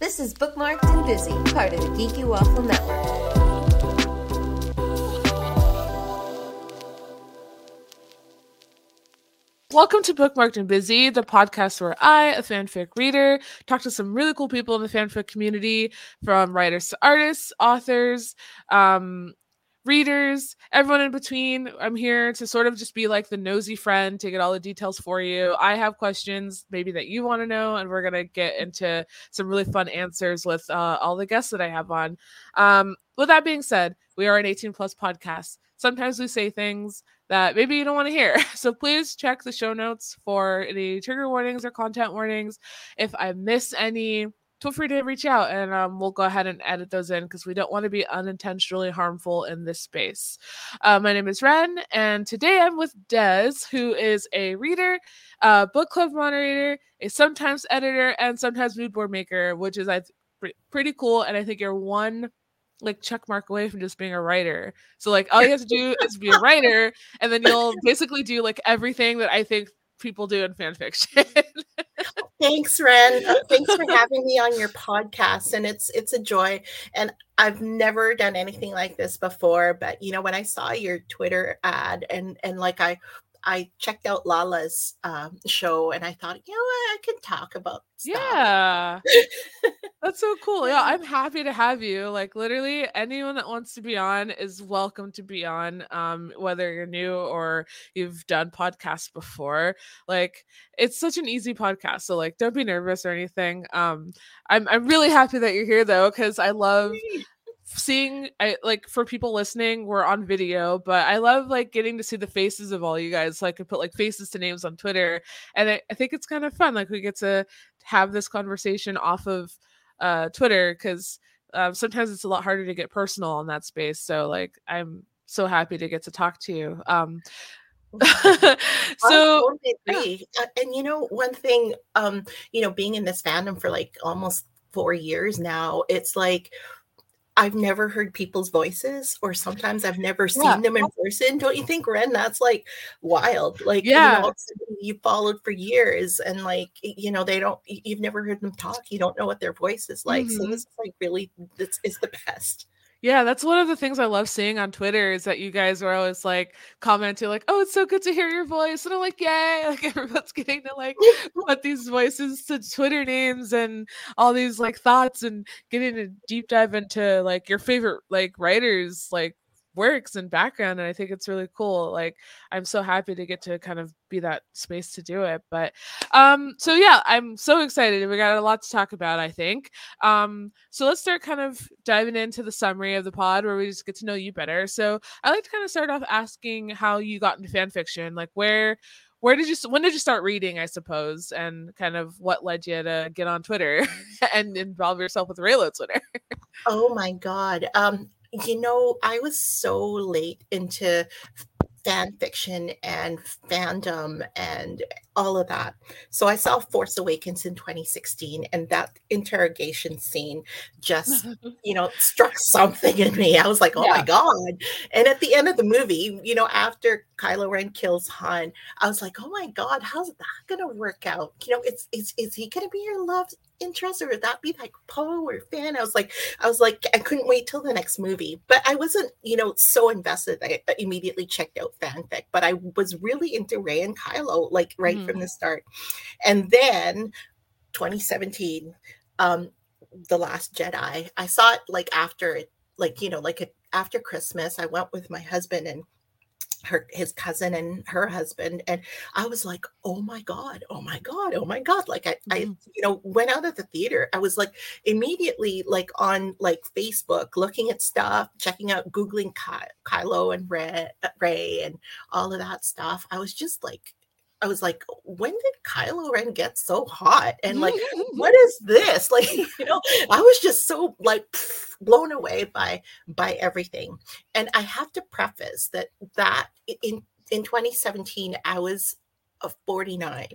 This is Bookmarked and Busy, part of the Geeky Waffle Network. Welcome to Bookmarked and Busy, the podcast where I, a fanfic reader, talk to some really cool people in the fanfic community, from writers to artists, authors, um, readers, everyone in between. I'm here to sort of just be like the nosy friend to get all the details for you. I have questions maybe that you want to know, and we're gonna get into some really fun answers with uh, all the guests that I have on. Um, with that being said, we are an 18 plus podcast. Sometimes we say things that maybe you don't want to hear. So please check the show notes for any trigger warnings or content warnings. If I miss any, feel free to reach out and um, we'll go ahead and edit those in because we don't want to be unintentionally harmful in this space. Uh, my name is Ren, and today I'm with Des, who is a reader, book club moderator, a sometimes editor, and sometimes mood board maker, which is I pretty cool. And I think you're one like check mark away from just being a writer. So like all you have to do is be a writer, and then you'll basically do like everything that I think people do in fan fiction. thanks, Ren. Thanks for having me on your podcast, and it's it's a joy. And I've never done anything like this before, but you know when I saw your Twitter ad and and like I I checked out Lala's um, show and I thought, you know what, I can talk about stuff. Yeah. That's so cool. Yeah, I'm happy to have you. Like literally anyone that wants to be on is welcome to be on. Um, whether you're new or you've done podcasts before. Like it's such an easy podcast. So like don't be nervous or anything. Um, I'm I'm really happy that you're here though, because I love seeing I like for people listening, we're on video, but I love like getting to see the faces of all you guys. So I could put like faces to names on Twitter. And I, I think it's kind of fun. Like we get to have this conversation off of uh Twitter because um, sometimes it's a lot harder to get personal in that space. So like I'm so happy to get to talk to you. Um so yeah. And you know one thing um you know being in this fandom for like almost four years now it's like I've never heard people's voices, or sometimes I've never seen yeah. them in person. Don't you think, Ren? That's like wild. Like, yeah, you, know, you followed for years, and like, you know, they don't. You've never heard them talk. You don't know what their voice is like. Mm-hmm. So this is like really, this is the best. Yeah, that's one of the things I love seeing on Twitter is that you guys are always like commenting like, "Oh, it's so good to hear your voice," and I'm like, "Yay!" Like everyone's getting to like put these voices to Twitter names and all these like thoughts and getting a deep dive into like your favorite like writers like works and background and i think it's really cool like i'm so happy to get to kind of be that space to do it but um so yeah i'm so excited we got a lot to talk about i think um so let's start kind of diving into the summary of the pod where we just get to know you better so i like to kind of start off asking how you got into fan fiction like where where did you when did you start reading i suppose and kind of what led you to get on twitter and involve yourself with reylo twitter? Oh my god um you know, I was so late into fan fiction and fandom and all of that. So I saw Force Awakens in 2016 and that interrogation scene just, you know, struck something in me. I was like, oh yeah. my God. And at the end of the movie, you know, after Kylo Ren kills Han, I was like, oh my God, how's that gonna work out? You know, it's is is he gonna be your love interest or would that be like Poe or Finn? I was like, I was like, I couldn't wait till the next movie. But I wasn't, you know, so invested. I immediately checked out fanfic, but I was really into Rey and Kylo, like right mm-hmm. from the start. And then 2017, um, The Last Jedi, I saw it like after like, you know, like a, after Christmas, I went with my husband and her his cousin and her husband and i was like oh my god oh my god oh my god like i mm-hmm. i you know went out of the theater i was like immediately like on like facebook looking at stuff checking out googling Ky- kylo and rey, rey and all of that stuff i was just like I was like, when did Kylo Ren get so hot? And like, what is this? Like, you know, I was just so like blown away by by everything. And I have to preface that that in in 2017 I was a 49.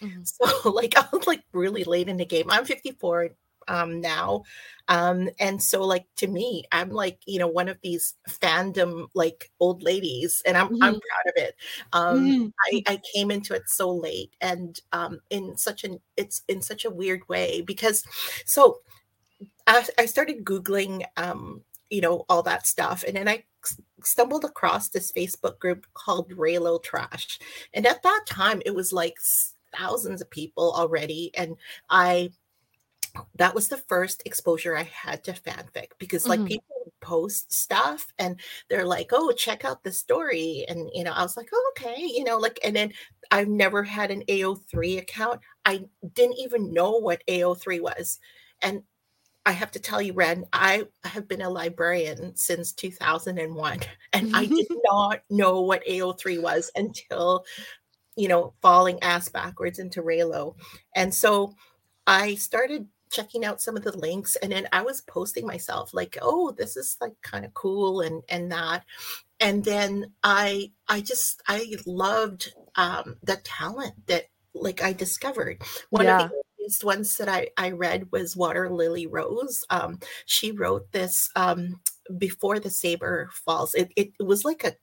Mm-hmm. So like I was like really late in the game. I'm 54 um, now. Um, and so like to me, I'm like, you know, one of these fandom like old ladies and I'm mm-hmm. I'm proud of it. Um, mm-hmm. I, I came into it so late and um in such an it's in such a weird way because so I, I started googling um you know all that stuff and then i stumbled across this facebook group called Reylo trash and at that time it was like thousands of people already and i that was the first exposure I had to fanfic because like mm-hmm. people post stuff and they're like, oh, check out the story. And you know, I was like, oh, okay, you know, like, and then I've never had an AO3 account. I didn't even know what AO3 was. And I have to tell you, Ren, I have been a librarian since 2001, and I did not know what AO3 was until, you know, falling ass backwards into Reylo. And so I started checking out some of the links and then I was posting myself like, oh, this is like kind of cool and and that. And then I I just I loved um the talent that like I discovered. One yeah. of the earliest ones that I, I read was Water Lily Rose. Um, she wrote this um, before the saber falls. It, it, it was like a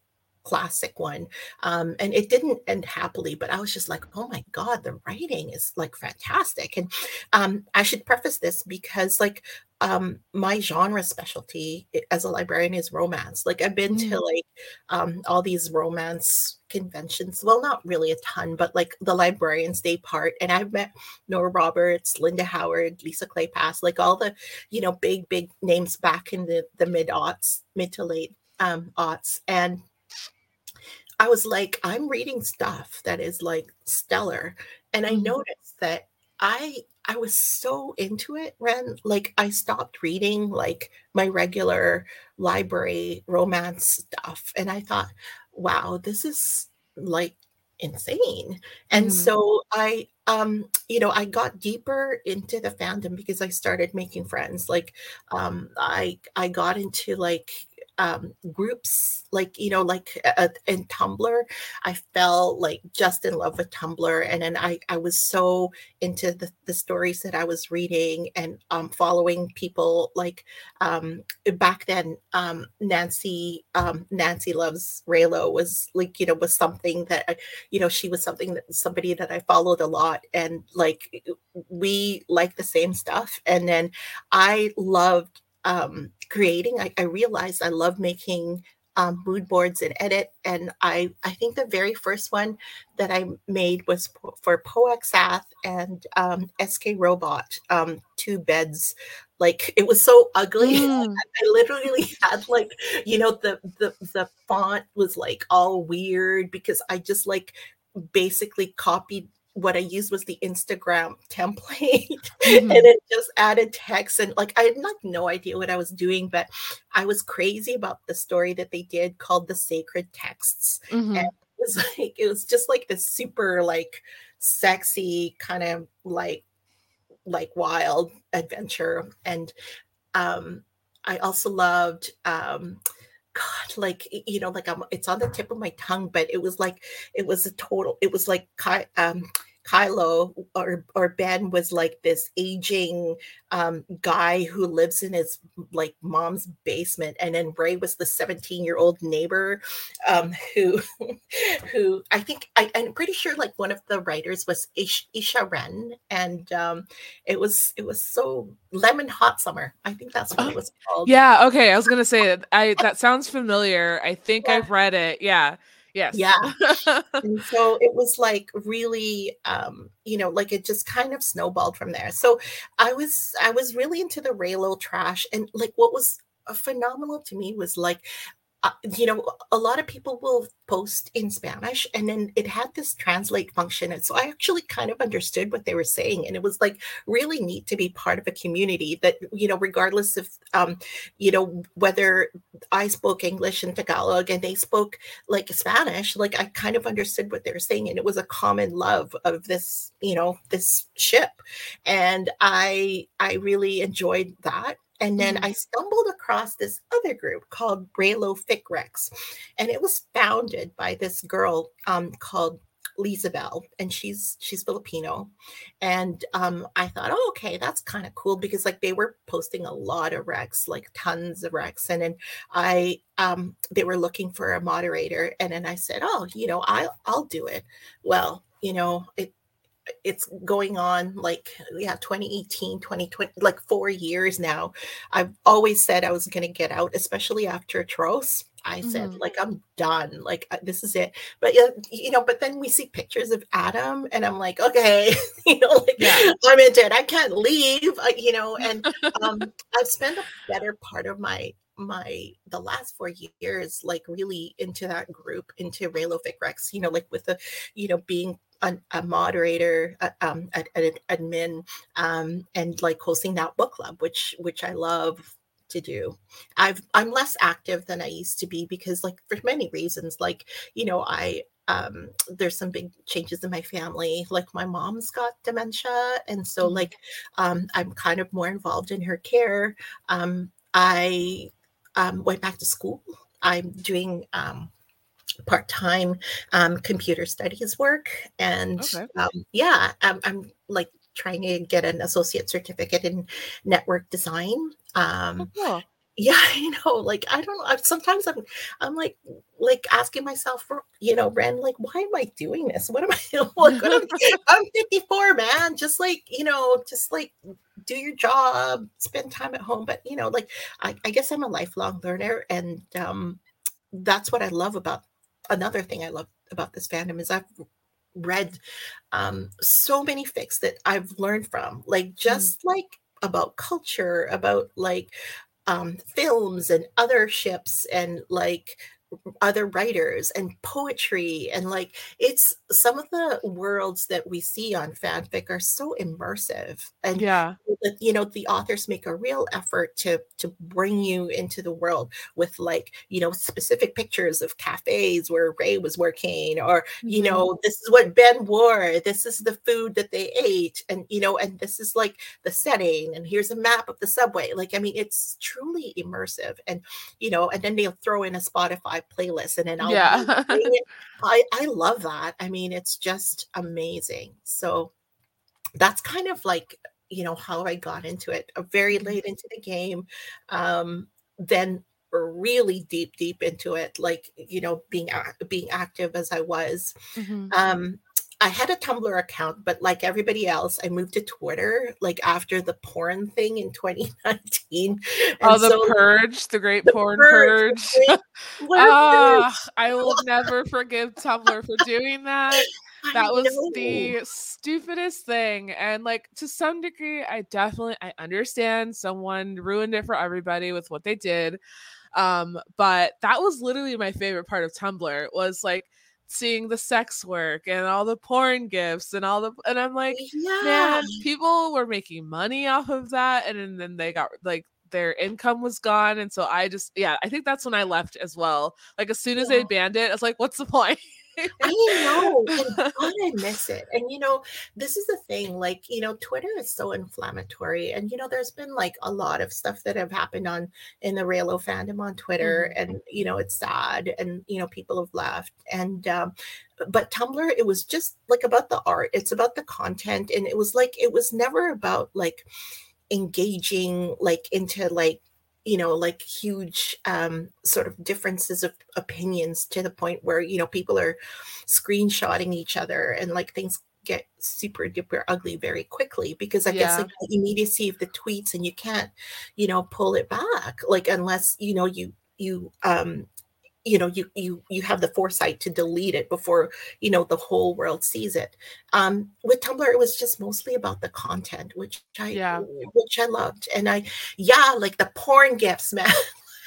classic one. Um, and it didn't end happily, but I was just like, oh my God, the writing is like fantastic. And um, I should preface this because, like, um, my genre specialty as a librarian is romance. Like, I've been mm. to like um, all these romance conventions. Well, not really a ton, but like the Librarians Day part. And I've met Nora Roberts, Linda Howard, Lisa Kleypas, like all the, you know, big, big names back in the, the mid aughts, mid to late um, aughts. And I was like, I'm reading stuff that is like stellar. And I mm-hmm. noticed that I I was so into it, Ren. Like I stopped reading like my regular library romance stuff. And I thought, wow, this is like insane. And mm-hmm. so I um you know i got deeper into the fandom because i started making friends like um i i got into like um, groups like you know like uh, in tumblr i fell like just in love with tumblr and then i i was so into the, the stories that i was reading and um, following people like um, back then um, nancy um, nancy loves reylo was like you know was something that you know she was something that somebody that i followed a lot and like we like the same stuff and then i loved um, creating, I, I, realized I love making um, mood boards and edit. And I, I think the very first one that I made was for Poexath and um, SK Robot, um, two beds. Like it was so ugly. Mm. I literally had like, you know, the the the font was like all weird because I just like basically copied what I used was the Instagram template mm-hmm. and it just added text and like I had like no idea what I was doing, but I was crazy about the story that they did called the Sacred Texts. Mm-hmm. And it was like it was just like this super like sexy kind of like like wild adventure. And um I also loved um God, like you know, like I'm, it's on the tip of my tongue, but it was like it was a total. It was like um, Kylo or or Ben was like this aging um, guy who lives in his like mom's basement, and then Rey was the 17 year old neighbor um, who who I think I, am pretty sure like one of the writers was Ish, Isha Ren, and um, it was it was so lemon hot summer. I think that's what oh, it was called. Yeah. Okay. I was gonna say I that sounds familiar. I think yeah. I've read it. Yeah. Yes. Yeah. and so it was like really um, you know, like it just kind of snowballed from there. So I was I was really into the Reylo trash and like what was phenomenal to me was like uh, you know, a lot of people will post in Spanish and then it had this translate function. And so I actually kind of understood what they were saying. And it was like really neat to be part of a community that, you know, regardless of, um, you know, whether I spoke English and Tagalog and they spoke like Spanish, like I kind of understood what they were saying. And it was a common love of this, you know, this ship. And I, I really enjoyed that. And then mm-hmm. I stumbled across this other group called Reylo Fic Recs. And it was founded by this girl um, called Bell, and she's she's Filipino. And um, I thought, oh, okay, that's kind of cool because like they were posting a lot of recs, like tons of recs. And then I um they were looking for a moderator. And then I said, Oh, you know, I'll I'll do it. Well, you know, it it's going on like yeah 2018 2020 like four years now i've always said i was going to get out especially after tros i said Mhm. like i'm done like uh, this is it but yeah you know but then we see pictures of adam and i'm like okay you know like Yeah. i'm into it i can't leave uh, you know and um i've spent a better part of my my the last four years like really into that group into Reylo Fic Recs, you know, like with the, you know, being a, a moderator, uh, um, an admin, um, and like hosting that book club, which which I love to do. I've I'm less active than I used to be because like for many reasons, like you know I um there's some big changes in my family like my mom's got dementia and so Mhm. like um i'm kind of more involved in her care um i um, went back to school i'm doing um part-time um, computer studies work and Okay. um, yeah I'm, I'm like trying to get an associate certificate in network design um, Oh, cool. yeah you know like i don't know sometimes i'm i'm like like asking myself for you know ren like why am i doing this what am i like what am, i'm 54 man just like you know just like do your job spend time at home but you know like i, I guess i'm a lifelong learner and um that's what i love about another thing i love about this fandom is i've read um so many fics that i've learned from like just like about culture about like um, films and other ships and like other writers and poetry and like it's some of the worlds that we see on fanfic are so immersive and Yeah. you know the authors make a real effort to to bring you into the world with like you know specific pictures of cafes where rey was working or you Mhm. know this is what ben wore this is the food that they ate and you know and this is like the setting and here's a map of the subway like i mean it's truly immersive and you know and then they'll throw in a spotify playlist and then i'll Yeah. i i love that i mean it's just amazing so that's kind of like you know how i got into it uh, very Mhm. late into the game um then really deep deep into it like you know being being active as i was Mhm. um I had a Tumblr account, but like everybody else, I moved to Twitter like after the porn thing in 2019. And Oh, the so purge, the great the porn purge, purge. the great- what a Ah. I will never forgive Tumblr for doing that. That was the stupidest thing. And like to some degree, I definitely I understand someone ruined it for everybody with what they did. Um, but that was literally my favorite part of Tumblr was like seeing the sex work and all the porn gifts and all the and I'm like, yeah. man, people were making money off of that, and then, then they got like their income was gone, and so I just yeah, I think that's when I left as well. Like as soon as they banned it, I was like, what's the point? I know. And God, I miss it. And you know, this is the thing, like, you know, Twitter is so inflammatory. And you know, there's been like a lot of stuff that have happened on in the Reylo fandom on Twitter. Mhm. And you know, it's sad. And you know, people have left. And um, but Tumblr, it was just like about the art, it's about the content. And it was like, it was never about like engaging like into like you know like huge um sort of differences of opinions to the point where you know people are screenshotting each other and like things get super duper ugly very quickly because i guess Yeah. like the immediacy of the tweets and you can't you know pull it back like unless you know you you um you know you you you have the foresight to delete it before you know the whole world sees it. Um with tumblr it was just mostly about the content which i Yeah. which i loved. And i yeah like the porn gifts man.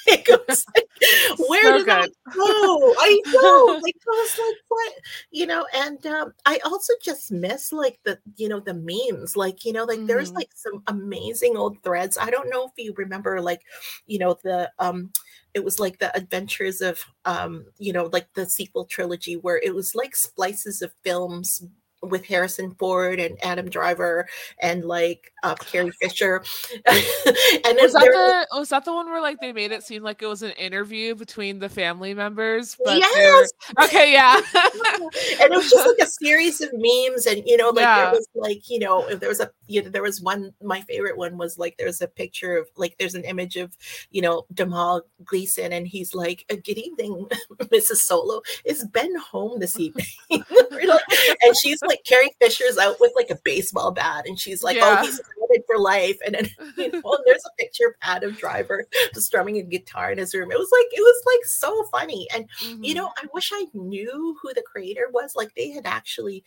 It like, where So did good. go? I know. Like i was like what? You know and um i also just miss like the you know the memes. Like you know like there's Mhm. like some amazing old threads. I don't know if you remember like you know the um it was like the adventures of um you know like the sequel trilogy where it was like splices of films with Harrison Ford and Adam Driver and like uh, Carrie Fisher. and was that the was that the one where like they made it seem like it was an interview between the family members? But yes. Okay, yeah. and it was just like a series of memes, and you know, like yeah. there was like you know, if there was a you know, there was one. My favorite one was like there's a picture of like there's an image of you know Domhnall Gleeson, and he's like, a "Good evening, Mrs. Solo. Is Ben home this evening?" and she's like, Carrie Fisher's out with like a baseball bat, and she's like, oh, yeah. "Oh, he's for life." And then you know, there's a picture of Adam Driver just strumming a guitar in his room. It was like it was like so funny, and mm-hmm. you know, I wish I knew who the creator was. Like they had actually,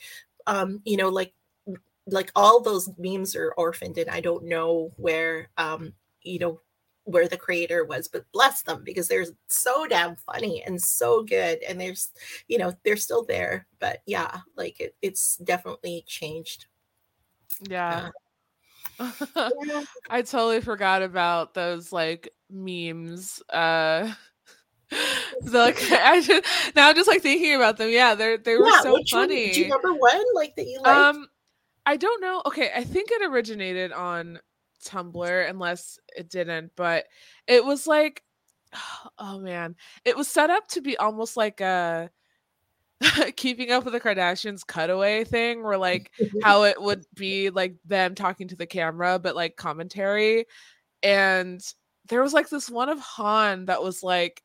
um, you know, like like all those memes are orphaned, and I don't know where, um, you know, where the creator was but bless them because they're so damn funny and so good and there's you know they're still there but yeah like it, it's definitely changed yeah I totally forgot about those like memes. Uh like I just now I'm just like thinking about them. Yeah, they're they were yeah, so funny. One, do you remember one like that you liked? Um I don't know. Okay, I think it originated on Tumblr unless it didn't, but it was like oh man. It was set up to be almost like a keeping up with the Kardashians cutaway thing where like how it would be like them talking to the camera but like commentary. And there was like this one of Han that was like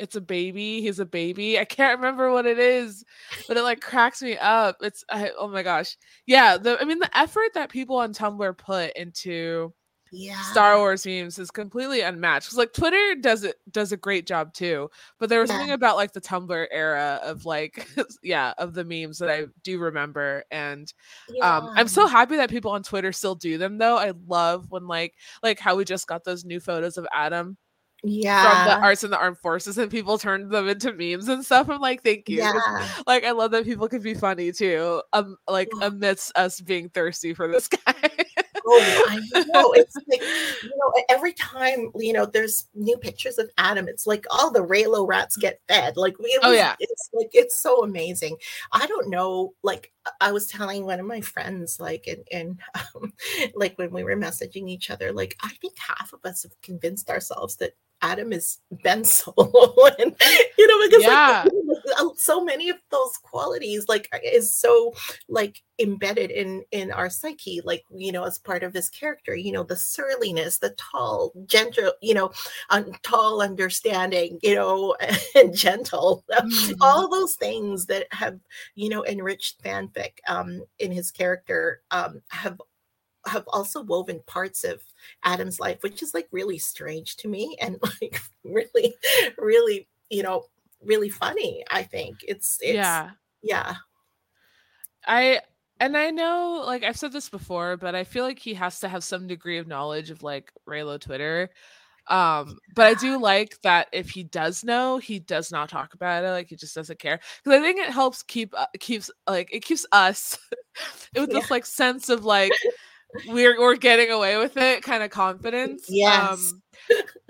it's a baby he's a baby. I can't remember what it is but it like cracks me up. It's I, oh my gosh. Yeah the I mean the effort that people on Tumblr put into yeah. Star Wars memes is completely unmatched. Cause like Twitter does it does a great job too, but there was yeah. something about like the Tumblr era of like yeah of the memes that I do remember, and yeah. um, I'm so happy that people on Twitter still do them though. I love when like like how we just got those new photos of Adam yeah from the arts and the armed forces and people turned them into memes and stuff i'm like thank you yeah. like i love that people can be funny too um like amidst us being thirsty for this guy oh, I know. It's like, you know, every time, you know, there's new pictures of Adam, it's like all the Reylo rats get fed. Like, oh, was, oh, yeah. It's like, it's so amazing. I don't know. Like, I was telling one of my friends, like, and, and um, like when we were messaging each other, like, I think half of us have convinced ourselves that Adam is Ben Solo, and you know because yeah. like, so many of those qualities like is so like embedded in in our psyche, like you know as part of this character. You know the surliness, the tall, gentle, you know, un- tall, understanding, you know, and gentle. Mm-hmm. All those things that have you know enriched fanfic um, in his character um, have have also woven parts of Adam's life, which is like really strange to me and like really, really, you know, really funny. I think it's, it's yeah, yeah. I and I know, like I've said this before, but I feel like he has to have some degree of knowledge of like Reylo Twitter. Um, but I do like that if he does know, he does not talk about it. Like he just doesn't care because I think it helps keep uh, keeps like it keeps us with yeah. this like sense of like we're we're getting away with it kind of confidence. Yes. Um,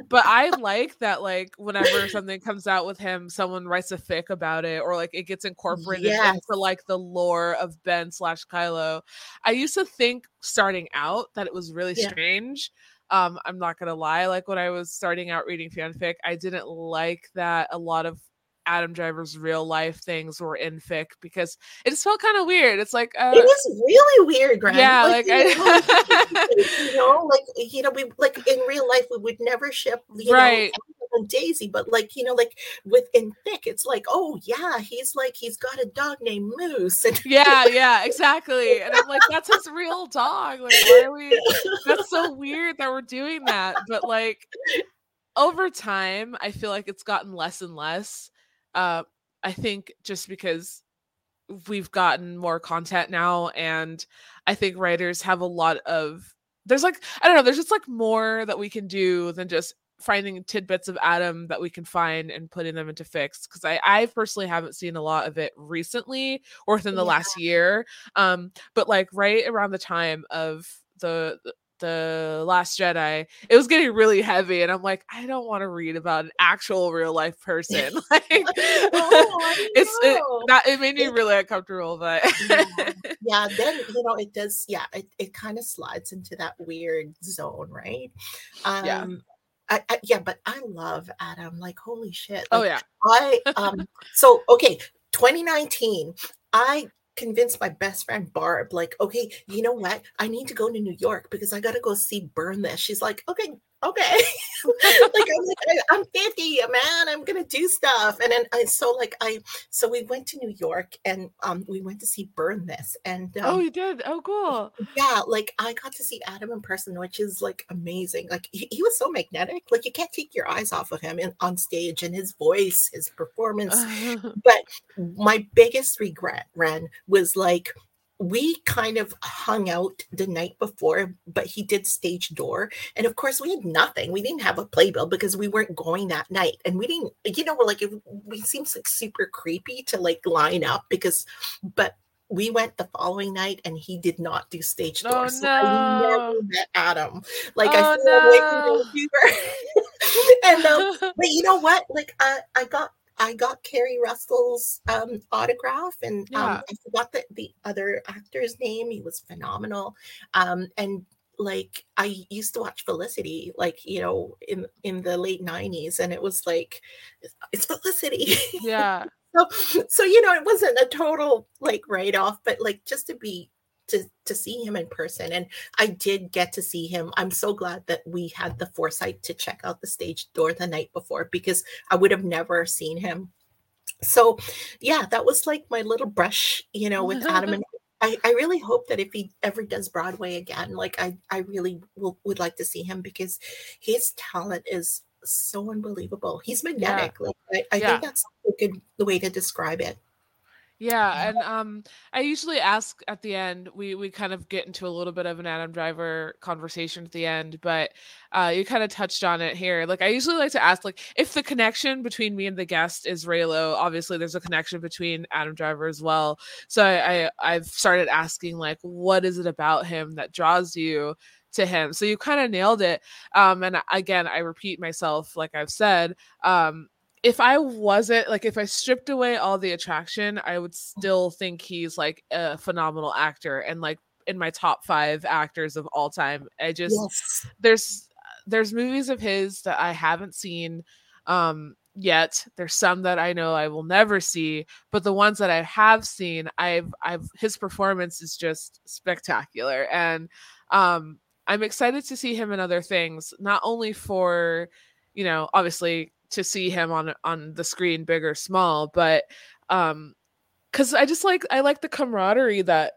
but I like that like whenever something comes out with him, someone writes a fic about it or like it gets incorporated yes. into like the lore of Ben slash Kylo. I used to think starting out that it was really yeah. strange. Um, I'm not gonna lie, like when I was starting out reading fanfic, I didn't like that a lot of Adam Driver's real life things were in fic because it just felt kind of weird. It's like uh, was really weird, Graham. Yeah, like, like you, I, you know, like you know, we like in real life we would never ship, right. Know, Daisy, but like you know, like within fic, it's like, oh yeah, he's like he's got a dog named Moose. And yeah, yeah, exactly. And I'm like, that's his real dog. Like, why are we? That's so weird that we're doing that. But like over time, I feel like it's gotten less and less. Uh, I think just because we've gotten more content now, and I think writers have a lot of there's like I don't know, there's just like more that we can do than just finding tidbits of Adam that we can find and putting them into fics because I I personally haven't seen a lot of it recently or within the yeah. last year. Um, but like right around the time of the the Last Jedi, it was getting really heavy, and I'm like, I don't want to read about an actual real life person. like, it's it, that it made me really uncomfortable, but yeah. then you know it does. Yeah, it, it kind of slides into that weird zone, right? Um, Yeah. I, I, yeah, but I love Adam. Like, holy shit! oh yeah, I um. so okay, 2019. I convinced my best friend Barb, like, okay, you know what? I need to go to New York because I got to go see Burn This. She's like, okay, okay. like I'm like, I'm 50, man. I'm gonna do stuff. And then I so like I so we went to New York and um we went to see Burn This. And oh um, you did, oh cool, yeah, like I got to see Adam in person, which is like amazing. Like he, he was so magnetic. Like you can't take your eyes off of him in, on stage and his voice, his performance. But my biggest regret, Ren, was like we kind of hung out the night before, but he did stage door. And of course, we had nothing. We didn't have a playbill because we weren't going that night. And we didn't, you know, we're like, it, we seems like super creepy to like line up because, but we went the following night and he did not do stage door. Oh, so I never met Adam. Like Oh, I flew away from and um, but you know what? Like I, I got I got Keri Russell's um, autograph, and Yeah. um, I forgot the, the other actor's name. He was phenomenal. Um, and like I used to watch Felicity, like you know, in in the late '90s, and it was like it's Felicity. yeah, so, so you know, it wasn't a total like write off, but like just to be to to see him in person and i did get to see him. I'm so glad that we had the foresight to check out the stage door the night before because i would have never seen him. So yeah that was like my little brush you know with adam and I, I really hope that if he ever does broadway again like i i really will, would like to see him because his talent is so unbelievable. He's magnetic like i, I Yeah. think that's a good way to describe it Yeah, and um I usually ask at the end we we kind of get into a little bit of an Adam Driver conversation at the end, but uh you kind of touched on it here. Like I usually like to ask like if the connection between me and the guest is Reylo, obviously there's a connection between Adam Driver as well. So I, I I've started asking like what is it about him that draws you to him? So you kind of nailed it. Um and again, I repeat myself like I've said, um if I wasn't like if I stripped away all the attraction, I would still think he's like a phenomenal actor and like in my top 5 actors of all time. I just yes there's there's movies of his that I haven't seen um yet. There's some that I know I will never see, but the ones that I have seen, I've I've his performance is just spectacular and um I'm excited to see him in other things, not only for you know, obviously to see him on on the screen big or small, but um cuz I just like I like the camaraderie that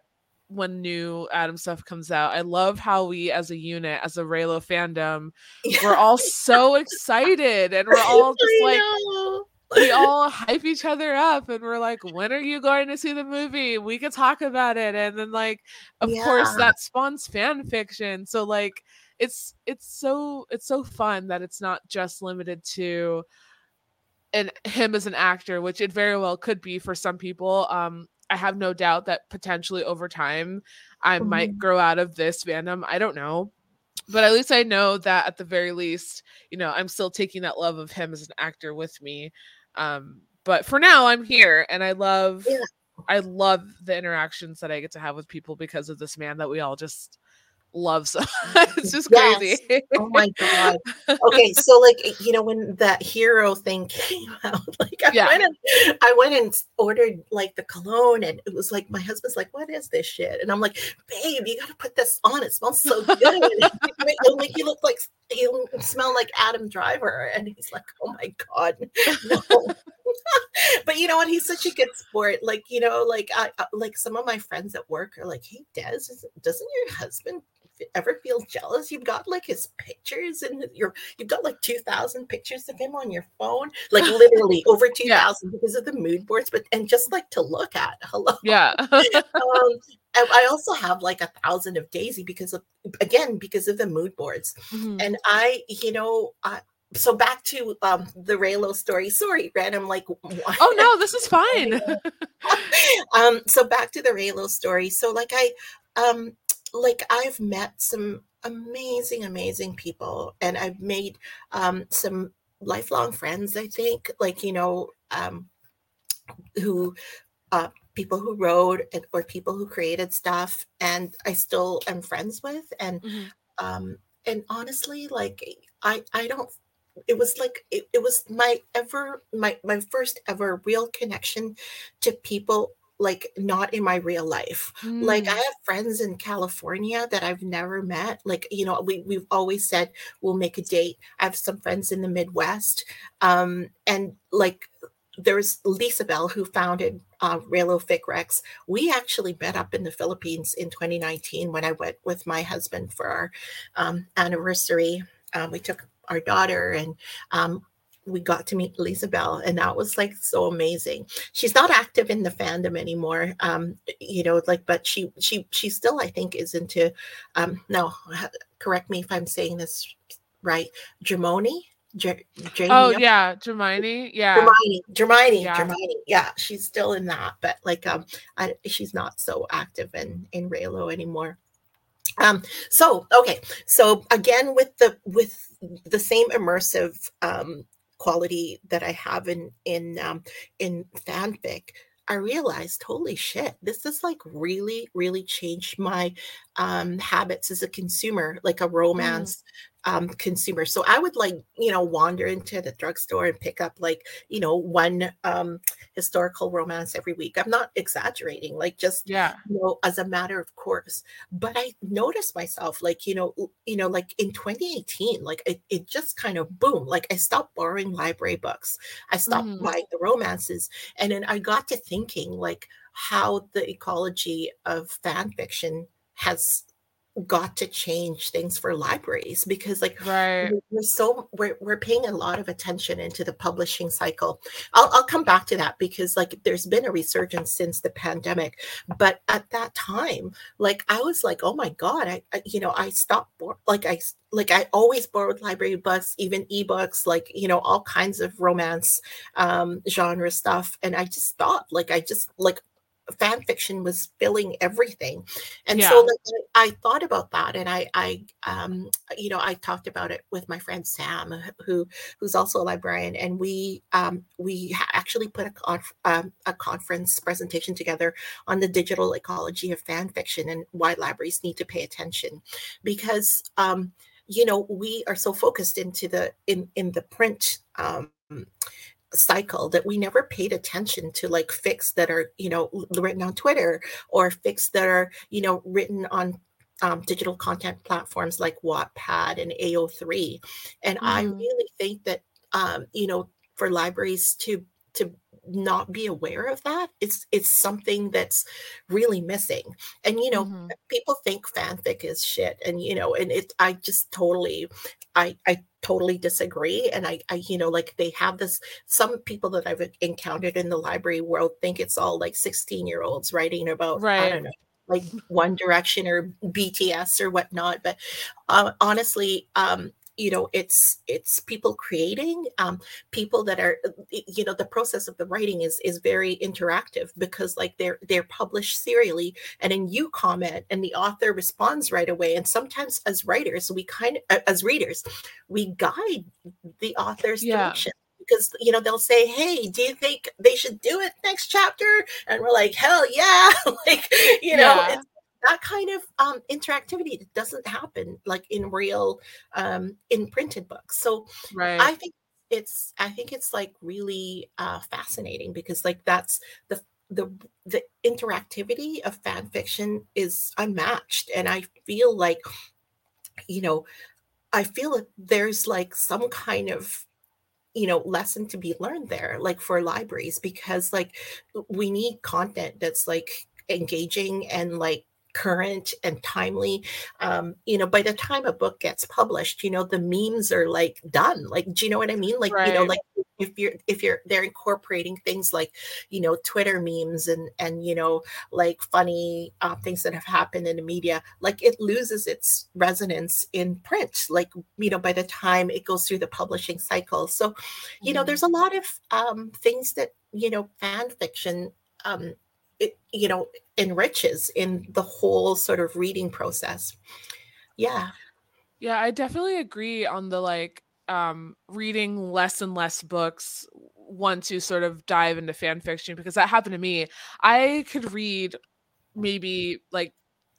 when new Adam stuff comes out. I love how we as a unit, as a Reylo fandom, we're all so excited and we're all just like we all hype each other up and we're like when are you going to see the movie? We could talk about it. And then like of course that spawns fan fiction. So like it's it's so it's so fun that it's not just limited to and him as an actor which it very well could be for some people um i have no doubt that potentially over time i might Mhm. grow out of this fandom i don't know but at least i know that at the very least you know i'm still taking that love of him as an actor with me um but for now i'm here and i love Yeah. i love the interactions that i get to have with people because of this man that we all just love so it's just Yes. crazy Oh my god. Okay, so like eh, you know when that hero thing came out, like I Yeah. went and I went and ordered like the cologne, and it was like my husband's like, "What is this shit?" And I'm like, "Babe, you got to put this on. It smells so good." and like he looked like he smelled like Adam Driver, and he's like, "Oh my god, no." but you know what? He's such a good sport. Like you know, like I I- like some of my friends at work are like, "Hey, Des, doesn't your husband?" Ever feel jealous? You've got like his pictures and your you've got like 2000 pictures of him on your phone like literally over 2000 because of the mood boards but and just like to look at hello? Yeah. Um i also have like a thousand of daisy because of again because of the mood boards. Mhm. and i you know i so back to um the reylo story. Sorry red i'm like oh no this is fine. Um so back to the reylo story. So like i um like i've met some amazing, amazing people, and I've made um, some lifelong friends. I think, like you know, um, who uh, people who wrote and, or people who created stuff, and I still am friends with, and Mm-hmm. um, and honestly, like I I don't. It was like it, it was my ever my my first ever real connection to people like not in my real life like I Mm. have friends in California that I've never met. Like, you know, we we've always said we'll make a date. I have some friends in the Midwest. Um, and like there's Lisa Bell who founded uh, Reylo Recs. We actually met up in the Philippines in 2019 when I went with my husband for our um, anniversary. Um, we took our daughter and um, we got to meet Lisa Bell, and that was like so amazing she's not active in the fandom anymore um you know like but she she she still i think is into um no correct me if i'm saying this right Germoni Ger- Oh yeah, Hermione. Yeah. Germani, Germani, Yeah. Germani. Yeah, she's still in that, but like um, I, she's not so active in in Reylo anymore. Um, so okay, so again with the with the same immersive um quality that I have in in um in fanfic, I realized, holy shit, this has like really, really changed my um habits as a consumer, like a romance um consumer. So I would like, you know, wander into the drugstore and pick up like, you know, one um historical romance every week. I'm not exaggerating, like just Yeah. you know, as a matter of course. But I noticed myself, like, you know, you know, like in 2018, like it, it just kind of boom, like I stopped borrowing library books. I stopped Mhm. buying the romances. And then I got to thinking like how the ecology of fan fiction has got to change things for libraries because like Right. we're so we're, we're paying a lot of attention into the publishing cycle I'll, I'll come back to that because like there's been a resurgence since the pandemic but at that time like i was like oh my god i, I you know i stopped like i like i always borrowed library books even ebooks like you know all kinds of romance um genre stuff and i just stopped like i just like fan fiction was filling everything and Yeah. so like I, I thought about that and i i um you know i talked about it with my friend sam who who's also a librarian and we um we actually put a conf- um, a conference presentation together on the digital ecology of fan fiction and why libraries need to pay attention because um you know we are so focused into the in in the print um cycle that we never paid attention to like fics that are you know written on twitter or fics that are you know written on um, digital content platforms like wattpad and ao3 and i Mhm. really think that um, you know for libraries to to not be aware of that it's it's something that's really missing and you know Mhm. people think fanfic is shit and you know and it i just totally i i totally disagree and i i you know like they have this some people that i've encountered in the library world think it's all like 16 year olds writing about i Right. don't know like one direction or bts or whatnot but uh, honestly um you know it's it's people creating um people that are you know the process of the writing is is very interactive because like they're they're published serially and then you comment and the author responds right away and sometimes as writers we kind of as readers we guide the author's Yeah. direction because you know they'll say hey do you think they should do it next chapter and we're like hell yeah like you know Yeah. That kind of um interactivity doesn't happen like in real um in printed books so Right. I think it's I think it's like really uh fascinating because like that's the the the interactivity of fan fiction is unmatched and I feel like you know I feel that there's like some kind of you know lesson to be learned there like for libraries because like we need content that's like engaging and like current and timely um you know by the time a book gets published you know the memes are like done like do you know what i mean? Like you know like if you're if you're they're incorporating things like you know twitter memes and and you know like funny uh, things that have happened in the media like it loses its resonance in print like you know by the time it goes through the publishing cycle. So you know Mhm. there's a lot of um things that you know fan fiction um it you know enriches in the whole sort of reading process yeah Yeah, I definitely agree on the like um reading less and less books once you sort of dive into fan fiction because that happened to me. I could read maybe like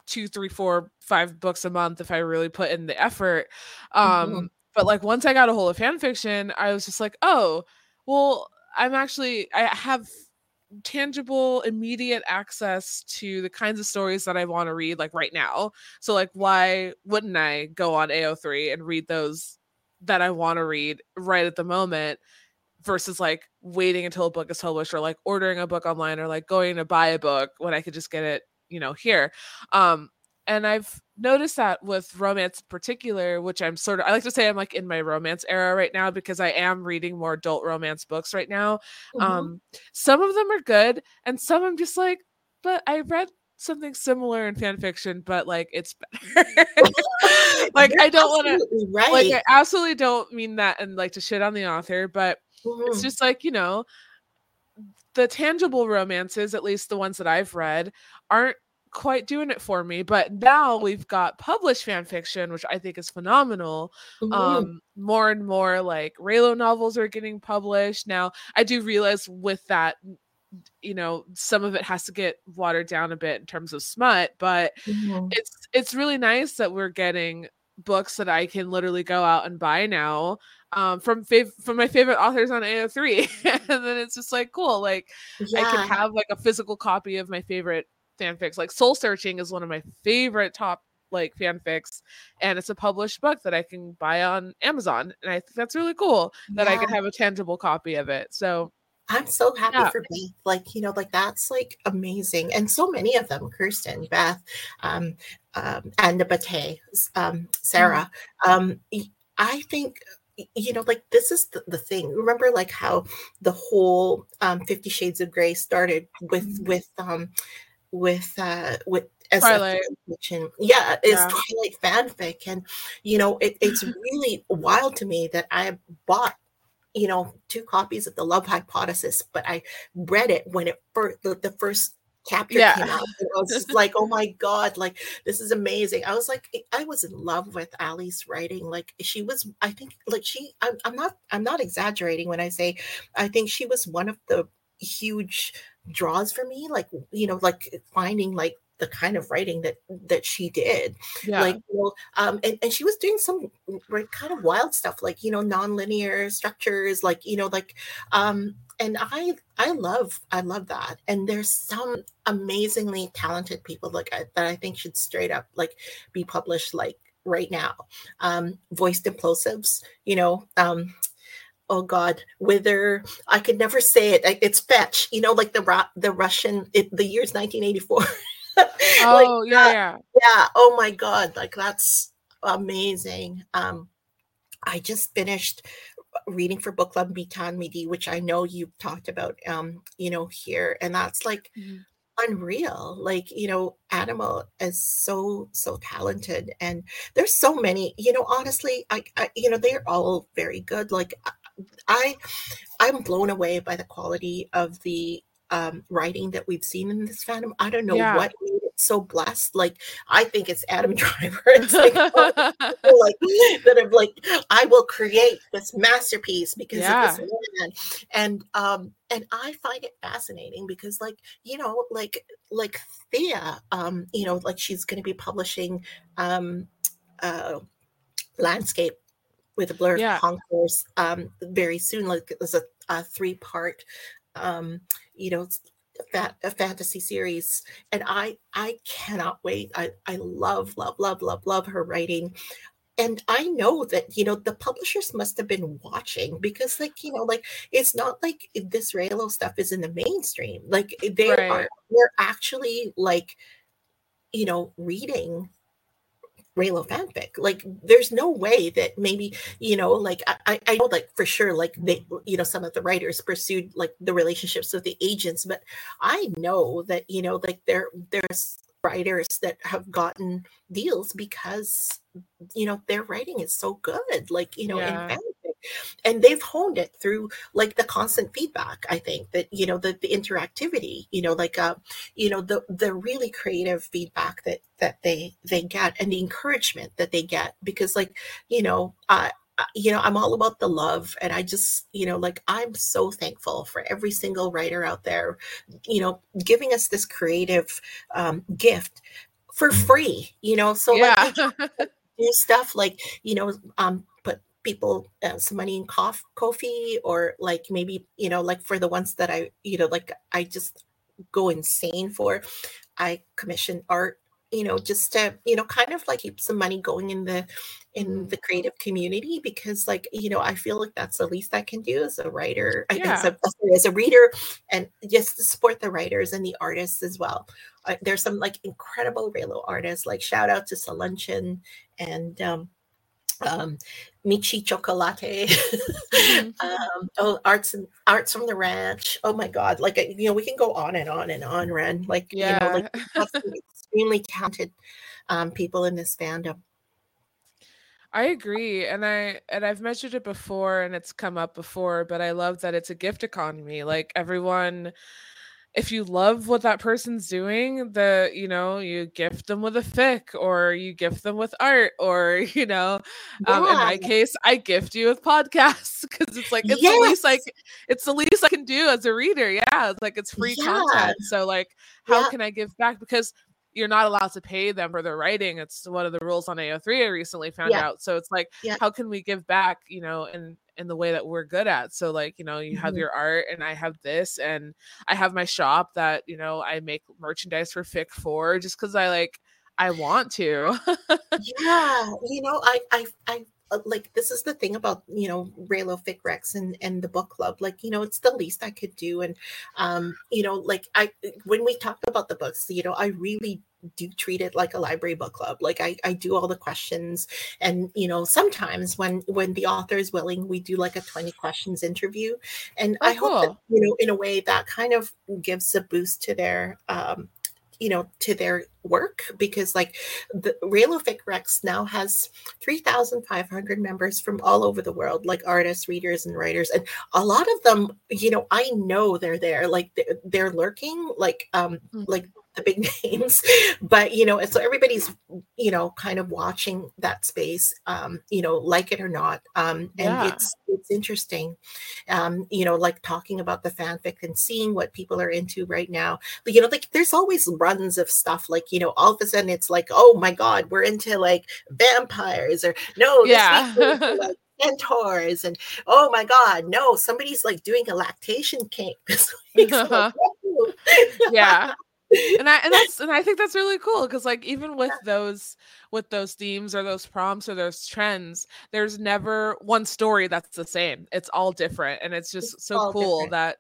two, three, four, five books a month if I really put in the effort. Um, mm-hmm. but like once I got a hold of fan fiction, I was just like, oh, well, I'm actually I have tangible immediate access to the kinds of stories that I want to read like right now. So like why wouldn't I go on AO3 and read those that I want to read right at the moment versus like waiting until a book is published or like ordering a book online or like going to buy a book when I could just get it, you know, here. Um and I've noticed that with romance in particular, which I'm sort of I like to say I'm like in my romance era right now because I am reading more adult romance books right now. Mm-hmm. Um some of them are good and some I'm just like, but I read something similar in fan fiction, but like it's better. like You're I don't want to right. like I absolutely don't mean that and like to shit on the author, but mm-hmm. it's just like, you know, the tangible romances, at least the ones that I've read, aren't quite doing it for me but now we've got published fan fiction which i think is phenomenal mm-hmm. um more and more like Reylo novels are getting published now i do realize with that you know some of it has to get watered down a bit in terms of smut but mm-hmm. it's it's really nice that we're getting books that i can literally go out and buy now um from fav- from my favorite authors on AO3 and then it's just like cool like yeah. I can have like a physical copy of my favorite fanfics. Like Soul Searching is one of my favorite top like fanfics and it's a published book that I can buy on Amazon and I think that's really cool that yeah. I can have a tangible copy of it. So I'm so happy yeah. for Beth. Like, you know, like that's like amazing. And so many of them, Kirsten, Beth, um, um, and Bate, um, Sarah. Mm-hmm. Um, I think you know like this is the, the, thing remember like how the whole um 50 shades of gray started with mm-hmm. with um with uh with as Twilight. fiction. Yeah, is yeah. Twilight fanfic. And you know, it, it's really wild to me that I bought you know two copies of the love hypothesis but i read it when it first the, the first chapter yeah. came out and i was just like oh my god like this is amazing i was like i was in love with ali's writing like she was i think like she I'm, I'm not i'm not exaggerating when i say i think she was one of the huge draws for me like you know like finding like the kind of writing that that she did. Yeah. like you know, um and, and she was doing some kind of wild stuff like you know nonlinear structures like you know like um and i i love i love that. And there's some amazingly talented people like I, that i think should straight up like be published like right now. Um voiced implosives you know um oh god wither i could never say it it's fetch you know like the the russian it, the year's 1984 oh like, yeah yeah yeah oh my god like that's amazing um i just finished reading for book club Bitan Midi, which I know you've talked about, um, you know, here, and that's like mm-hmm. unreal. Like, you know, Animal is so so talented, and there's so many. You know, honestly, I, I you know, they're all very good. Like, I I'm blown away by the quality of the um, writing that we've seen in this fandom. I don't know yeah. what made it so blessed. Like I think it's Adam Driver. It's like, oh, like that of like I will create this masterpiece because yeah. of this man. And um and I find it fascinating because like you know like like Thea um you know like she's going to be publishing um uh landscape with a blur yeah. of concourse um, very soon. Like there's a, a three part, um, you know, a fantasy series, and I I cannot wait. I I love love love love love her writing. And I know that you know the publishers must have been watching because, like you know, like it's not like this Reylo stuff is in the mainstream. Like they right. are, they're actually like, you know, reading Reylo fanfic. Like, there's no way that maybe, you know, like I, I know like for sure, like they, you know, some of the writers pursued like the relationships with the agents, but I know that, you know, like there there's writers that have gotten deals because you know their writing is so good. Like, you know, yeah. And they've honed it through like the constant feedback i think that you know the, the interactivity you know like uh you know the the really creative feedback that that they they get and the encouragement that they get because like you know uh you know, I'm all about the love. And I just, you know, like I'm so thankful for every single writer out there, you know, giving us this creative um, gift for free, you know. So yeah. like do stuff like, you know, um, put people uh, some money in cof- coffee or like maybe, you know, like for the ones that I, you know, like I just go insane for. I commission art you know just to you know kind of like keep some money going in the in mm-hmm. the creative community because like you know i feel like that's the least i can do as a writer yeah. as, a, as a reader and just to support the writers and the artists as well uh, there's some like incredible Reylo artists like shout out to Salunchen and um um, Michi Chocolate, mm-hmm. um, oh, arts and arts from the ranch. Oh my God! Like you know, we can go on and on and on, Ren. Like yeah. you know, like extremely talented um, people in this fandom. I agree, and I and I've mentioned it before, and it's come up before, but I love that it's a gift economy. Like everyone if you love what that person's doing, the you know, you gift them with a fic or you gift them with art or you know, um, in my case, I gift you with podcasts because it's like it's yes. the least like it's the least I can do as a reader. Yeah, it's like it's free yeah. content. So like, how yeah. can I give back? Because you're not allowed to pay them for their writing. It's one of the rules on AO3 I recently found yeah. out. So it's like, yeah. how can we give back, you know, in in the way that we're good at. So like, you know, you have mm-hmm. your art and I have this and I have my shop that, you know, I make merchandise for Fic for just cuz I like I want to. yeah, you know, I I I like this is the thing about you know Reylo Fic Recs and and the book club like you know it's the least I could do and um you know like I when we talk about the books you know I really do treat it like a library book club like I, I do all the questions and you know sometimes when when the author is willing we do like a 20 questions interview and oh, i cool. hope that you know in a way that kind of gives a boost to their um you know to their work because like the Reylo Fic Recs now has 3,500 members from all over the world, like artists, readers, and writers. And a lot of them, you know, I know they're there, like they're, they're lurking, like um, mm-hmm. like the big names but you know so everybody's you know kind of watching that space um you know like it or not um and yeah. it's it's interesting um you know like talking about the fanfic and seeing what people are into right now. But you know like there's always runs of stuff like you know all of a sudden it's like oh my god we're into like vampires or no yeah. centaurs and oh my god no somebody's like doing a lactation cake this week so, yeah and I and that's and I think that's really cool because like even with those with those themes or those prompts or those trends, there's never one story that's the same. It's all different, and it's just it's so cool different. that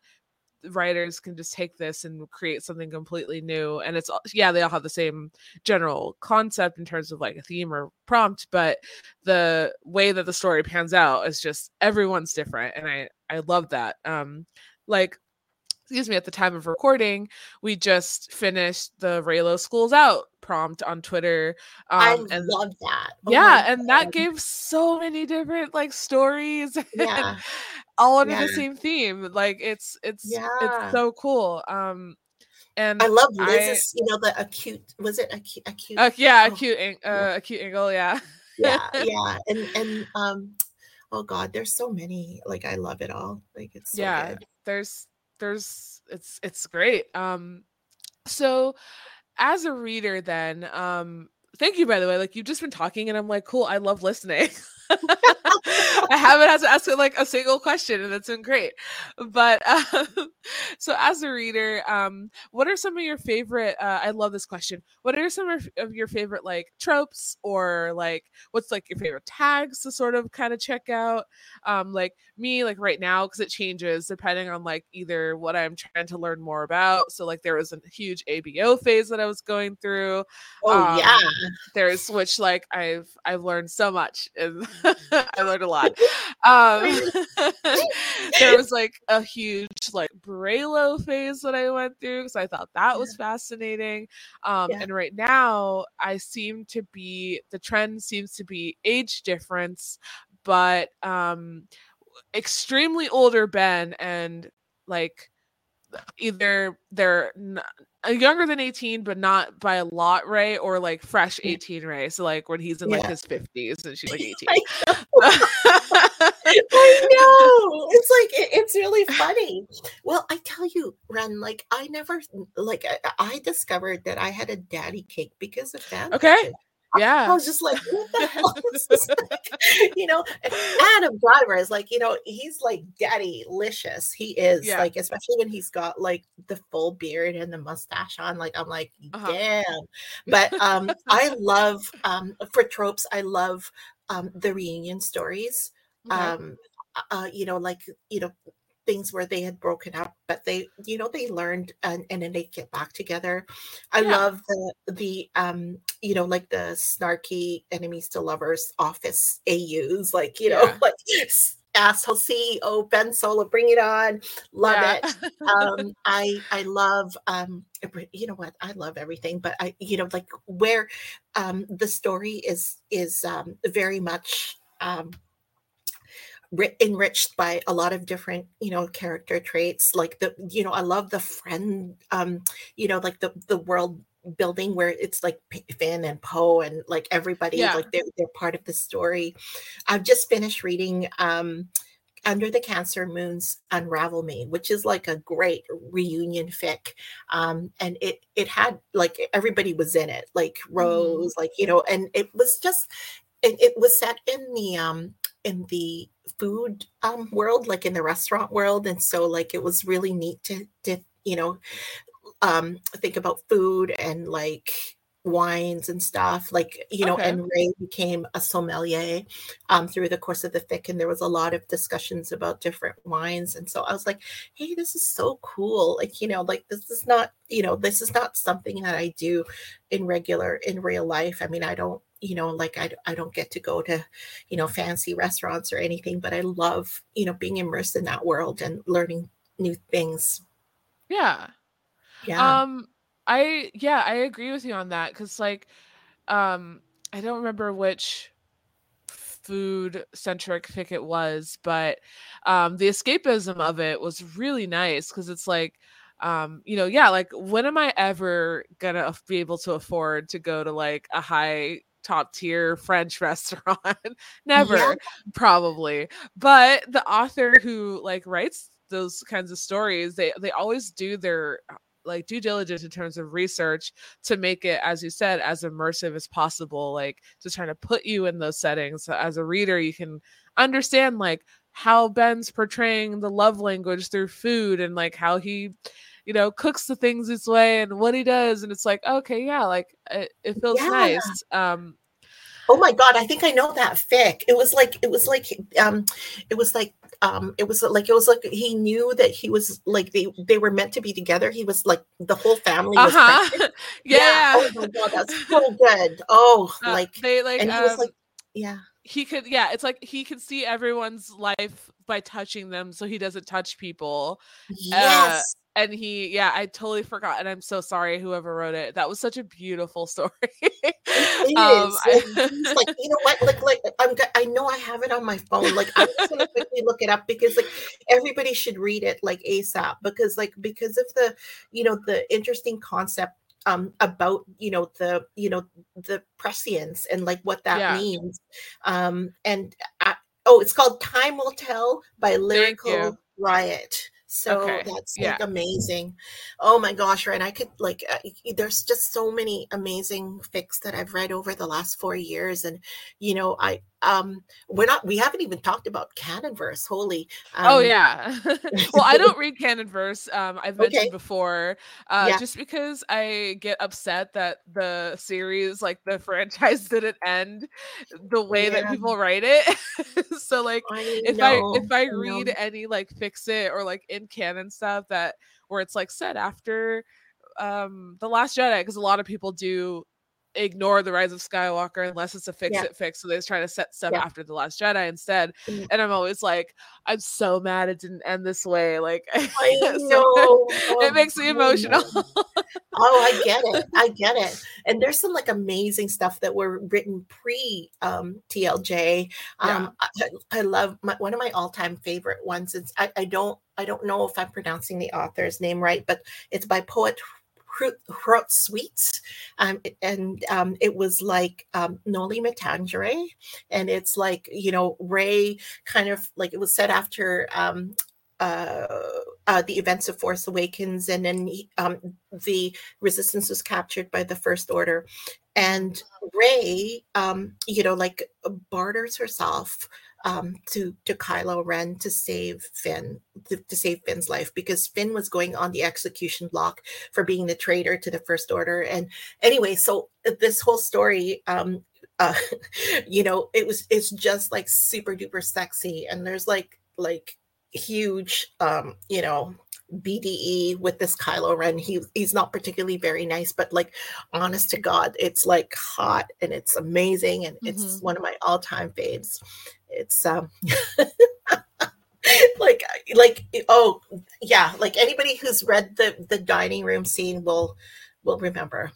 writers can just take this and create something completely new and it's yeah they all have the same general concept in terms of like a theme or prompt but the way that the story pans out is just everyone's different and i i love that um like excuse me, at the time of recording, we just finished the Reylo Schools Out prompt on Twitter. Um, I and, love that. Oh yeah, and that gave so many different like stories. Yeah. all under yeah. the same theme. Like it's it's yeah. it's so cool. Um and I love Liz's, I, you know, the acute was it acute acute uh, yeah, oh, acute uh, acute angle, yeah. yeah, yeah. And and um oh god, there's so many. Like I love it all. Like it's so yeah, good. there's there's it's it's great. Um so as a reader then um thank you by the way like you've just been talking and i'm like cool i love listening I haven't had to ask like a single question, and that's been great. But um, so, as a reader, um, what are some of your favorite? Uh, I love this question. What are some of your favorite like tropes, or like what's like your favorite tags to sort of kind of check out? Um, like me, like right now, because it changes depending on like either what I'm trying to learn more about. So, like there was a huge ABO phase that I was going through. Oh um, yeah, there's which like I've I've learned so much and I learned a lot. Um, there was like a huge like Reylo phase that I went through because I thought that was fascinating. Um, yeah. And right now, I seem to be the trend seems to be age difference, but um extremely older Ben and like either they're Uh, younger than 18 but not by a lot rey or like fresh 18 rey so like when he's in like Yeah. his 50s and she's like 18 I know. I know. It's like it- it's really funny. Well, I tell you, Ren, like I never like I, I discovered that I had a daddy kink because of that. okay yeah I was just like, what the hell is this? Like, you know, Adam Driver is like, you know, he's like daddy licious. He is Yeah. like, especially when he's got like the full beard and the mustache on. Like, I'm like, Uh-huh. damn. But um, I love um for tropes, I love um the reunion stories. Okay. Um, uh, you know, like you know, things where they had broken up, but they, you know, they learned and, and then they get back together. I Yeah. love the the um, you know, like the snarky enemies to lovers office AUs, like you know, like asshole CEO Ben Solo, bring it on, love Yeah. it. Um, I I love um, you know what I love everything, but I you know like where um the story is is um very much um enriched by a lot of different you know character traits like the you know i love the friend um you know like the the world building where it's like Finn and Poe and like everybody Yeah. like they're, they're part of the story. I've just finished reading um Under the Cancer Moons Unravel Me, which is like a great reunion fic. Um and it it had like everybody was in it, like Rose, like you know, and it was just it, it was set in the um in the food um world like in the restaurant world and so like it was really neat to to you know um think about food and like wines and stuff like you know Okay. and rey became a sommelier um through the course of the fic and there was a lot of discussions about different wines and so i was like hey this is so cool like you know like this is not you know this is not something that i do in regular in real life i mean i don't you know like I, I don't get to go to you know fancy restaurants or anything but i love you know being immersed in that world and learning new things. Yeah. Yeah. Um, I yeah, I agree with you on that because like, um, I don't remember which food centric fic it was, but um, the escapism of it was really nice because it's like, um, you know, yeah, like when am I ever gonna be able to afford to go to like a high top tier French restaurant? Never, Yeah. probably. But the author who like writes those kinds of stories, they they always do their like due diligence in terms of research to make it as you said as immersive as possible like just trying to put you in those settings so as a reader you can understand like how ben's portraying the love language through food and like how he you know cooks the things this way and what he does and it's like okay yeah like it, it feels Yeah. nice um oh my god i think i know that fic it was like it was like um it was like um it was like it was like he knew that he was like they they were meant to be together. He was like the whole family was uh-huh. pregnant. yeah, oh my god that's so good. Oh Uh, like they like and he was um, like yeah he could yeah it's like he can see everyone's life by touching them so he doesn't touch people yes and he yeah i totally forgot and i'm so sorry whoever wrote it that was such a beautiful story It Um, is. I- he's like, you know what? Like, like I'm. I know I have it on my phone. Like, I'm just gonna quickly look it up because, like, everybody should read it like ASAP because, like, because of the, you know, the interesting concept um about you know the you know the prescience and like what that Yeah. means. Um and I, oh it's called time will tell by lyrical riot. So Okay, that's yeah. like amazing. Oh my gosh right i could like uh, there's just so many amazing fics that i've read over the last four years. And you know i um we're not we haven't even talked about canon verse holy um, oh yeah well i don't read canon verse um i've mentioned Okay. before uh Yeah. just because i get upset that the series like the franchise didn't end the way that people write it so like I if know, I if I know. read any like fix it or like in canon stuff that where it's like set after um the last Jedi because a lot of people do ignore the rise of skywalker unless it's a fix Yeah. it fix so they just try to set stuff Yeah. after the last jedi instead Mm. and i'm always like i'm so mad it didn't end this way like I so know. it makes me Oh, emotional. Oh, I get it. I get it. And there's some like amazing stuff that were written pre um, TLJ. Um, I, I love my, one of my all-time favorite ones. It's I, I don't I don't know if I'm pronouncing the author's name right, but it's by poet Hrot Sweets. Um, and um, it was like um, Noli Me Tangere. And it's like, you know, Rey kind of like it was set after um, uh, uh, the events of Force Awakens, and then he- um, the Resistance was captured by the First Order, and Rey, um, you know, like barters herself um, to to Kylo Ren to save Finn, to, to save Finn's life because Finn was going on the execution block for being the traitor to the First Order, and anyway, so uh, this whole story. Um, uh, you know, it was it's just like super duper sexy, and there's like like huge um you know bde with this kylo ren he he's not particularly very nice but like honest to god it's like hot and it's amazing and it's Mhm. one of my all-time faves it's um like like oh yeah like anybody who's read the the dining room scene will will remember.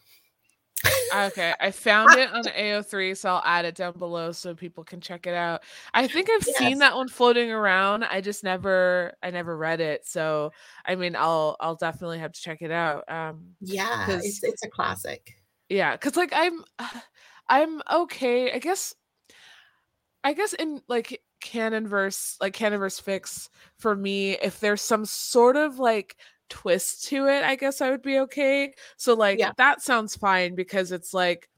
Okay i found it on ao3 so i'll add it down below so people can check it out. I think i've Yes. seen that one floating around i just never i never read it so i mean i'll i'll definitely have to check it out um yeah it's it's a classic. Yeah because like i'm i'm okay i guess i guess in like canon verse like canon verse fix for me if there's some sort of like twist to it i guess i would be okay. So like Yeah. that sounds fine because it's like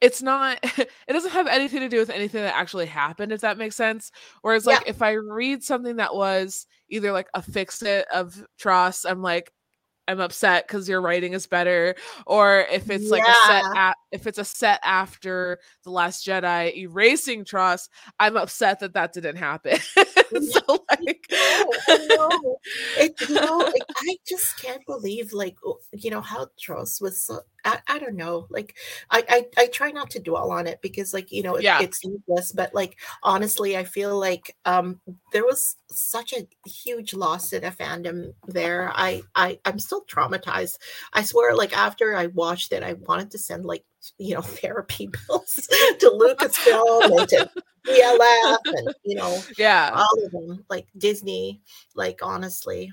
it's not it doesn't have anything to do with anything that actually happened if that makes sense. Whereas like if i read something that was either like a fix it of TROS i'm like i'm upset because your writing is better or if it's like a set at if it's a set after the last jedi erasing TROS i'm upset that that didn't happen so like I know. It, you know, like, I just can't believe, like, you know, how TROS was so. I, I don't know. Like, I, I I try not to dwell on it because, like, you know, it, Yeah. it's useless. But like, honestly, I feel like um there was such a huge loss in the fandom there. I I I'm still traumatized. I swear, like after I watched it, I wanted to send like you know therapy bills to Lucasfilm and to PLF and you know yeah all of them like disney like honestly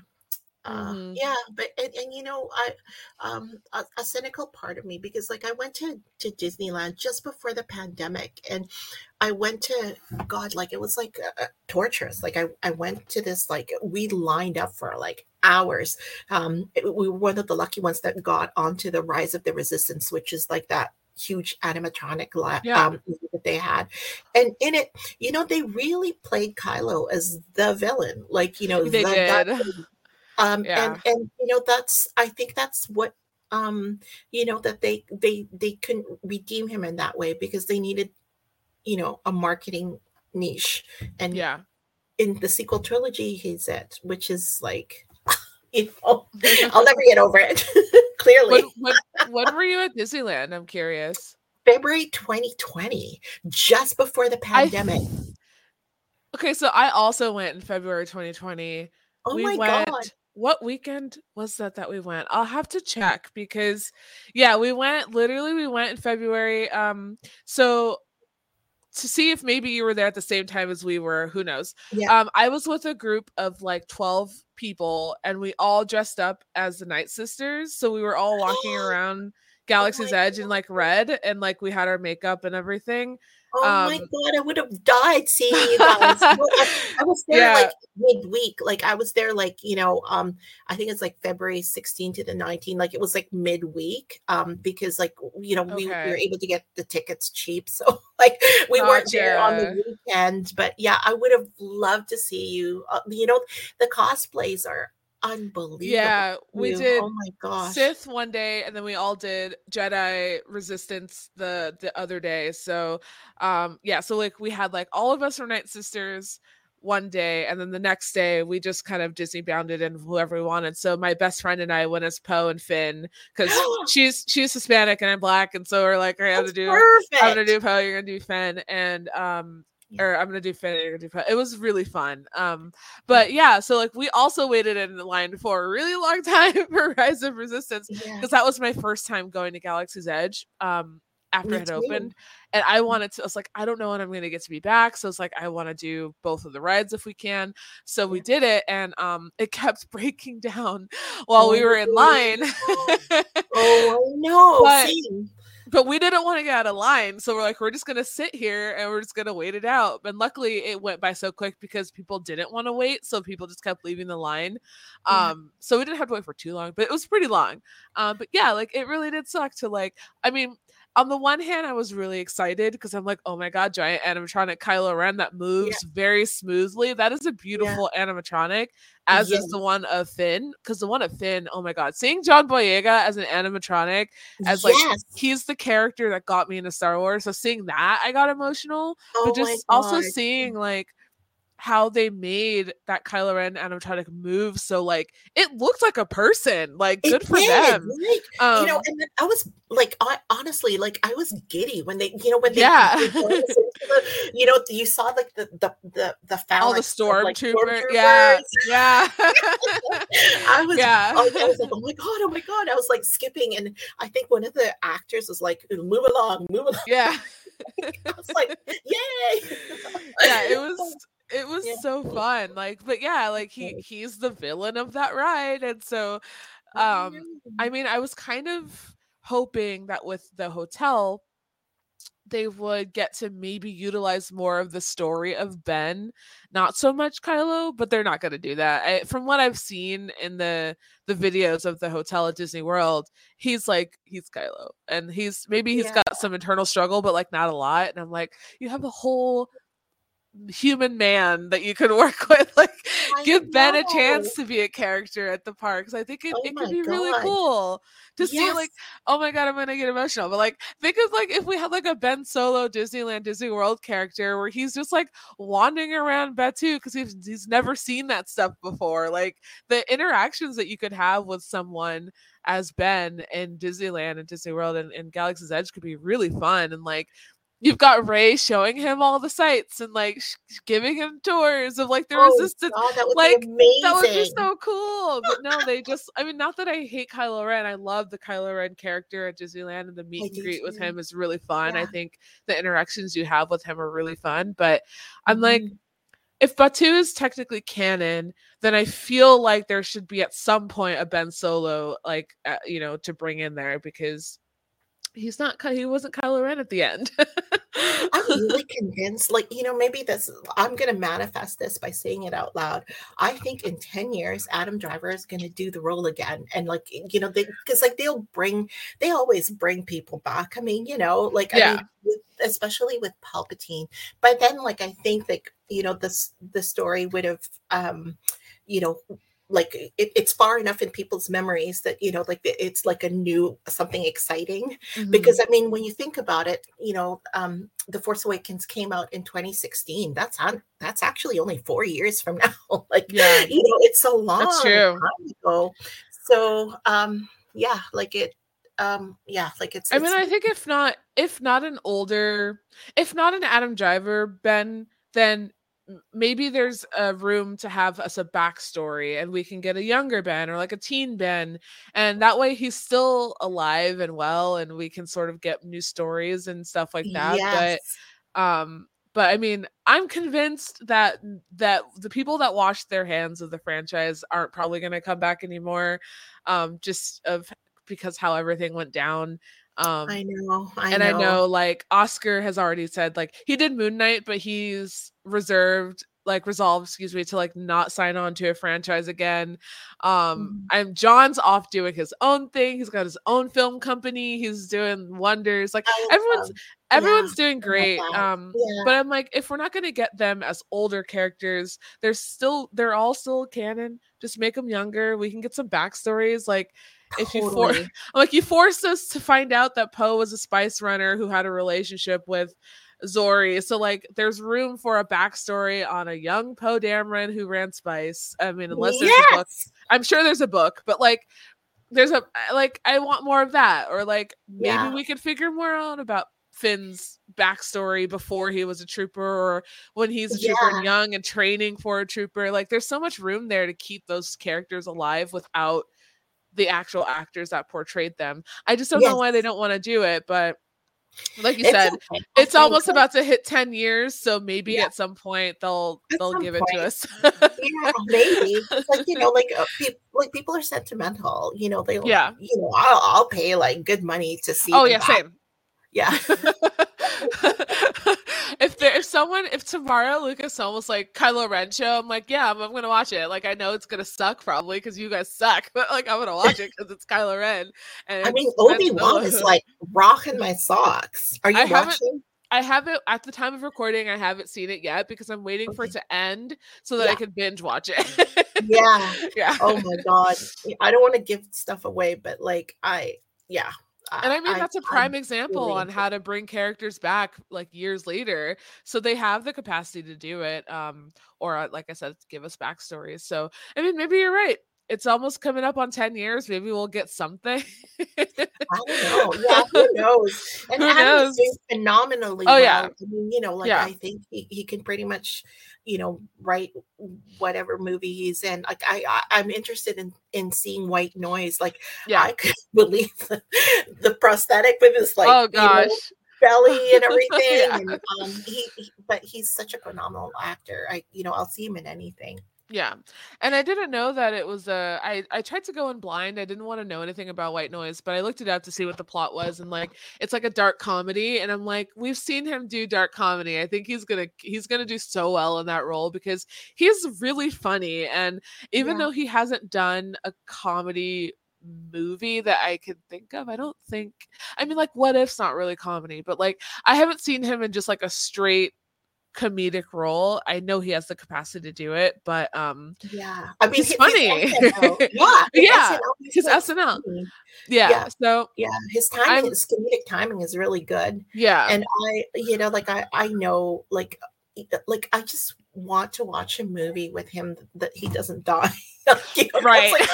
uh Mhm. yeah but and, and you know i um a, a cynical part of me because like i went to to disneyland just before the pandemic and i went to god like it was like uh, torturous like i i went to this like we lined up for like hours um it- we were one of the lucky ones that got onto the rise of the resistance which is like that huge animatronic li- Yeah. um that they had. And in it you know they really played kylo as the villain like you know they the did. guy um Yeah. and and you know that's i think that's what um you know that they they they couldn't redeem him in that way because they needed you know a marketing niche. And yeah. in the sequel trilogy he's it which is like you i'll never get over it. Clearly. When, when, when were you at disneyland? I'm curious. February 2020 just before the I- pandemic. Okay so i also went in february 2020 oh we my went god. what weekend was that that we went? I'll have to check because yeah we went literally we went in february um so to see if maybe you were there at the same time as we were who knows Yeah. um i was with a group of like 12 people and we all dressed up as the night sisters so we were all walking around galaxy's my edge in like red and like we had our makeup and everything Oh my Um, god, I would have died seeing you guys. I, I was there Yeah. like midweek. Like I was there like, you know, um, I think it's like February 16 to the 19. Like it was like midweek. Um, because like you know, we, we were able to get the tickets cheap. So like we weren't there on the weekend. But yeah, I would have loved to see you. Uh, you know, the cosplays are unbelievable. yeah we did Oh my gosh. Sith one day, and then we all did Jedi Resistance the the other day. So, um, yeah, so like we had like all of us were Night Sisters. one day and then the next day we just kind of disney bounded and whoever we wanted so my best friend and i went as poe and finn because she's she's hispanic and i'm black and so we're like all right, i'm gonna do Perfect. i'm gonna do poe you're gonna do finn and um Yeah. or i'm gonna do you're gonna do it was really fun um but yeah so like we also waited in line for a really long time for rise of resistance Yeah. because that was my first time going to Galaxy's Edge um after it opened and I wanted to I was like I don't know when I'm going to get to be back so it's like I want to do both of the rides if we can so we did it and um it kept breaking down while we were in Oh, line Oh no! But- we didn't want to get out of line so we're like we're just going to sit here and we're just going to wait it out. And luckily it went by so quick because people didn't want to wait so people just kept leaving the line. Yeah. um so we didn't have to wait for too long but it was pretty long. Um but yeah like it really did suck to like i mean on the one hand i was really excited because i'm like oh my god giant animatronic kylo ren that moves very smoothly that is a beautiful animatronic as Yes. is the one of finn because the one of finn oh my god seeing john boyega as an animatronic as like he's the character that got me into Star Wars. So seeing that, I got emotional. oh but just also seeing like how they made that Kylo Ren animatronic move so like it looked like a person. Like It good for did, them. right? Um, you know, and then I was like, hon- honestly, like I was giddy when they, you know, when they, Yeah. they brought us into the- you know, you saw like the the the the all the phalanx of, like, stormtrooper, yeah, yeah, I was, yeah. I was like, oh my god, oh my god! I was like skipping, and I think one of the actors was like, "Move along, move along." yeah. I was like, "Yay!" yeah, it was it was Yeah. so fun. Like, but yeah, like he he's the villain of that ride, and so um I mean, I was kind of hoping that with the hotel, they would get to maybe utilize more of the story of Ben, not so much Kylo, but they're not going to do that. I, from what I've seen in the the videos of the hotel at Disney World, he's like he's Kylo, and he's maybe he's Yeah. got some internal struggle, but like not a lot. And I'm like, you have a whole human man that you could work with like I give ben a chance to be a character at the parks i think it, Oh it could be really cool to see like oh my god i'm gonna get emotional but like think of like if we had like a ben solo disneyland disney world character where he's just like wandering around Batuu because he's, he's never seen that stuff before like the interactions that you could have with someone as ben in disneyland and disney world and, and galaxy's edge could be really fun and like You've got Rey showing him all the sights and like sh- giving him tours of like the Oh, resistance God, that would like, be amazing. that would be so cool. But no, they just I mean, not that I hate Kylo Ren. I love the Kylo Ren character at Disneyland and the meet I and greet with him is really fun. I think the interactions you have with him are really fun. But I'm like, Mhm. if Batuu is technically canon, then I feel like there should be at some point a Ben Solo, like uh, you know, to bring in there because he's not he wasn't Kylo Ren at the end. I'm really convinced, like, you know, maybe this, I'm going to manifest this by saying it out loud. I think in 10 years, Adam Driver is going to do the role again. And, like, you know, they, because, like, they'll bring, they always bring people back. I mean, you know, like, I mean, with, especially with Palpatine. But then, like, I think, like, you know, this, the story would have, um, you know, like it, it's far enough in people's memories that you know like it's like a new something exciting Mhm. because i mean when you think about it you know um the force awakens came out in 2016 that's on that's actually only four years from now like Yeah. you know it's a long That's true. time ago so um yeah like it um yeah like it's I mean, I think if not, if not an older, if not an Adam Driver Ben, then maybe there's a room to have us a backstory, and we can get a younger Ben or like a teen Ben, and that way he's still alive and well, and we can sort of get new stories and stuff like that. yes. But um, but I mean, I'm convinced that that the people that washed their hands of the franchise aren't probably going to come back anymore, um, just of because how everything went down. Um, i know i and know I know like Oscar has already said like he did Moon Knight, but he's reserved like resolved, excuse me, to like not sign on to a franchise again. Um Mhm. I'm John's off doing his own thing. He's got his own film company. He's doing wonders. Like everyone's them. everyone's Yeah, doing great. Um yeah but I'm like, if we're not gonna get them as older characters, they're still they're all still canon. Just make them younger. We can get some backstories. Like if you for like you forced us to find out that Poe was a spice runner who had a relationship with Zorii. So like there's room for a backstory on a young Poe Dameron who ran Spice. I mean, unless there's a book. I'm sure there's a book, but like there's a like I want more of that. Or like maybe Yeah. we could figure more out about Finn's backstory before he was a trooper or when he's a trooper and young and training for a trooper. Like there's so much room there to keep those characters alive without the actual actors that portrayed them. I just don't know why they don't want to do it, but like you It's said, okay. It's almost about to hit 10 years, so maybe Yeah. at some point they'll At they'll give it to us. yeah, maybe. Like you know, like uh, peop like people are sentimental. You know, they Yeah. You know, I'll, I'll pay like good money to see. oh yeah, back. same. Yeah. if there if someone if tomorrow Lucas almost like Kylo Ren show, I'm like, yeah, I'm, I'm gonna watch it. Like I know it's gonna suck probably because you guys suck, but like I'm gonna watch it because it's Kylo Ren. And I mean, Obi Wan is like rocking my socks. Are you I watching? I haven't at the time of recording, I haven't seen it yet because I'm waiting for it to end so that I can binge watch it. Yeah. yeah. Oh my god. I don't want to give stuff away, but like I, yeah. And I mean, that's a I'm prime example really on how to bring characters back like years later. So they have the capacity to do it. Um, or uh, like I said, give us backstories. So I mean, maybe you're right. It's almost coming up on 10 years. Maybe we'll get something. I don't know. Yeah, who knows? And Who knows? phenomenally Oh, well. yeah. I mean, you know, like Yeah. I think he, he can pretty much, you know, write whatever movie he's in. Like I, I I'm interested in in seeing White Noise. Like yeah. I could believe the, the prosthetic with his like oh you know, gosh. belly and everything. Yeah. And um, he, he, but he's such a phenomenal actor. I, you know, I'll see him in anything. Yeah. And I didn't know that it was a I I tried to go in blind. I didn't want to know anything about White Noise, but I looked it up to see what the plot was and like it's like a dark comedy and I'm like we've seen him do dark comedy. I think he's going to he's going to do so well in that role because he's really funny and even Yeah. though he hasn't done a comedy movie that I could think of, I don't think I mean like what if's not really comedy, but like I haven't seen him in just like a straight comedic role. I know he has the capacity to do it, but um Yeah, I mean, He's funny. SNL yeah, Yeah, his like SNL. yeah, Yeah. so Yeah, his timing, I'm- his comedic timing is really good. yeah And I, you know, like I, I know, like, e- like I just want to watch a movie with him that he doesn't die. You know, Right. like,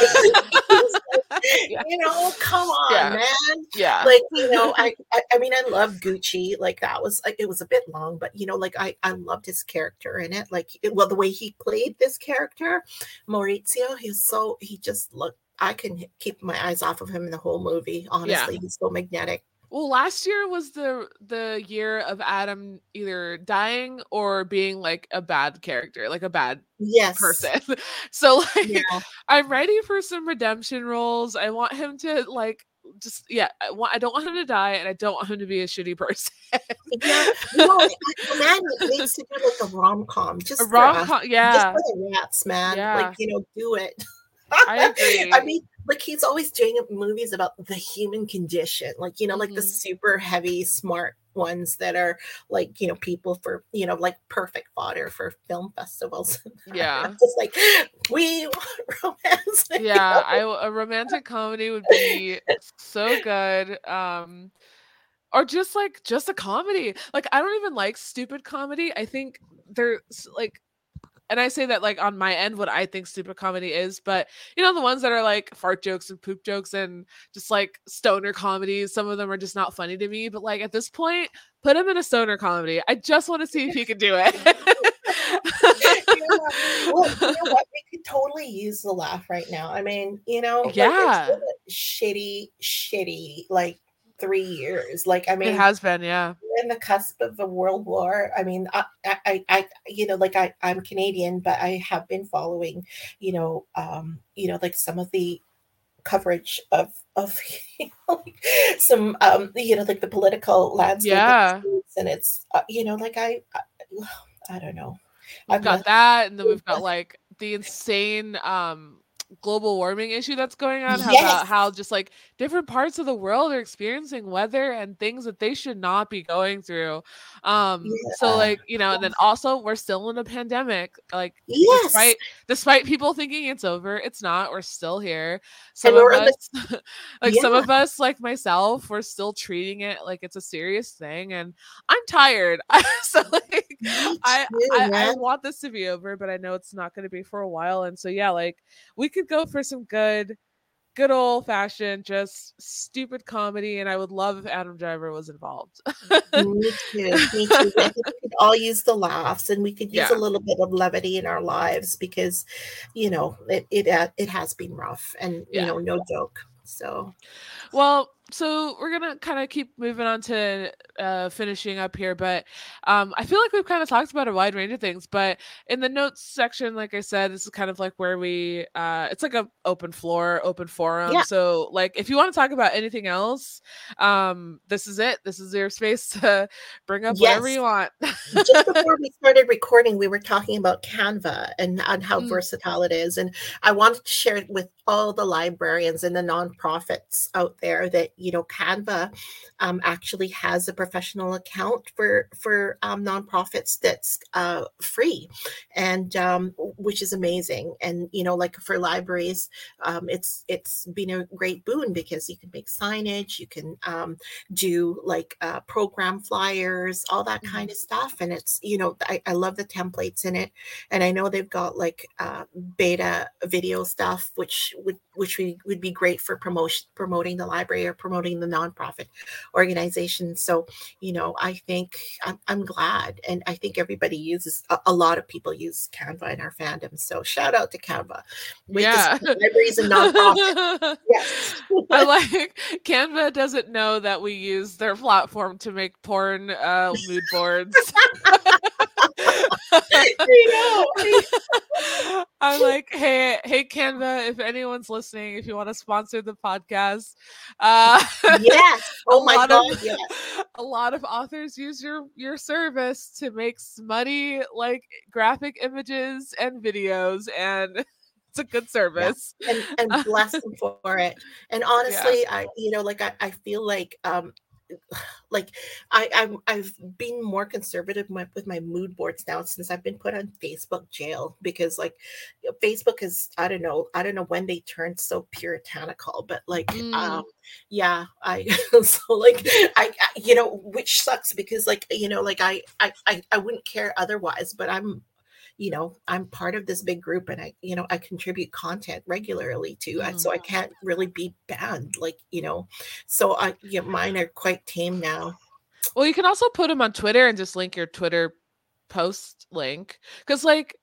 Yeah. You know, come on, Yeah. man. yeah like you know I, I i mean i love gucci like that was like it was a bit long but you know like i i loved his character in it like it- well the way he played this character maurizio he's so he just looked i can keep my eyes off of him in the whole movie honestly he's so magnetic well last year was the the year of adam either dying or being like a bad character like a bad yes. person. So like yeah. I'm ready for some redemption roles. I want him to like just yeah I, want, I don't want him to die and i don't want him to be a shitty person. Yeah you know, I- the man needs to do like a rom-com just a for rom-com yeah. just for the rats man. Yeah. like you know do it. I agree. I mean, like he's always doing movies about the human condition, like you know, like the Mhm. super heavy, smart ones that are like you know people for you know like perfect fodder for film festivals. yeah I'm just like we want romance. yeah? I, a romantic comedy would be so good um or just like just a comedy like i don't even like stupid comedy i think there's like and i say that like on my end what i think stupid comedy is but you know the ones that are like fart jokes and poop jokes and just like stoner comedies some of them are just not funny to me but like at this point put him in a stoner comedy i just want to see if he can do it You know what? well, you know what? We could totally use the laugh right now. I mean, you know, like, it's Yeah. been shitty, shitty like three years. Like, I mean, it has been yeah in the cusp of the world war. I mean, I, I, I, you know, like I, I'm Canadian, but I have been following, you know, um, you know, like some of the coverage of of you know, like some, um, you know, like the political landscape, Yeah. And it's, uh, you know, like I, I, I don't know. We've I'm got that, and then we've got like the insane um global warming issue that's going on how Yes. about how just like different parts of the world are experiencing weather and things that they should not be going through um so like you know and then also we're still in a pandemic like Yes. despite despite people thinking it's over it's not we're still here some And of we're the- us like some of us like myself we're still treating it like it's a serious thing and i'm tired so like Me I, I I want this to be over, but I know it's not going to be for a while. And so yeah, like we could go for some good, good old fashioned, just stupid comedy. And I would love if Adam Driver was involved. Me too. Me too. I think we could all use the laughs, and we could use Yeah. a little bit of levity in our lives because, you know, it it uh, it has been rough, and Yeah. you know, no joke. So Well, so we're gonna kind of keep moving on to uh, finishing up here, but um, I feel like we've kind of talked about a wide range of things. But in the notes section, like I said, this is kind of like where we uh, it's like a open floor, open forum. Yeah. So like if you want to talk about anything else, um, this is it. This is your space to bring up whatever you want. just before we started recording, we were talking about Canva and, and how Mm. versatile it is. And I wanted to share it with all the librarians and the nonprofits out there that, you know, Canva um, actually has a professional account for, for um, nonprofits that's uh, free and um, which is amazing. And, you know, like for libraries, um, it's, it's been a great boon because you can make signage, you can um, do like uh, program flyers, all that Mhm. kind of stuff. And it's, you know, I, I love the templates in it. And I know they've got like uh, beta video stuff, which would, which we, would be great for promotion, promoting the library or promoting the nonprofit organization. So, you know, I think I'm, I'm glad. And I think everybody uses, a, a lot of people use Canva in our fandom. So shout out to Canva. With Yeah. libraries and nonprofits. Yes. I like Canva doesn't know that we use their platform to make porn uh, mood boards. Know. I'm like, hey, hey, Canva, if anyone's listening, if you want to sponsor the podcast, uh, yes. Oh my God. of- Yes. a lot of authors use your your service to make smutty like graphic images and videos, and it's a good service. and and bless them for it. And honestly, I you know like I, I feel like um like I I'm, I've been more conservative my, with my mood boards now since I've been put on Facebook jail because like Facebook is I don't know I don't know when they turned so puritanical but like Mm. um yeah I so like I, I you know which sucks because like you know like I I I, I wouldn't care otherwise but I'm you know i'm part of this big group and i you know i contribute content regularly to it so i mm-hmm. can't really be banned like you know so i yeah mine are quite tame now. Well, you can also put them on Twitter and just link your Twitter post link because like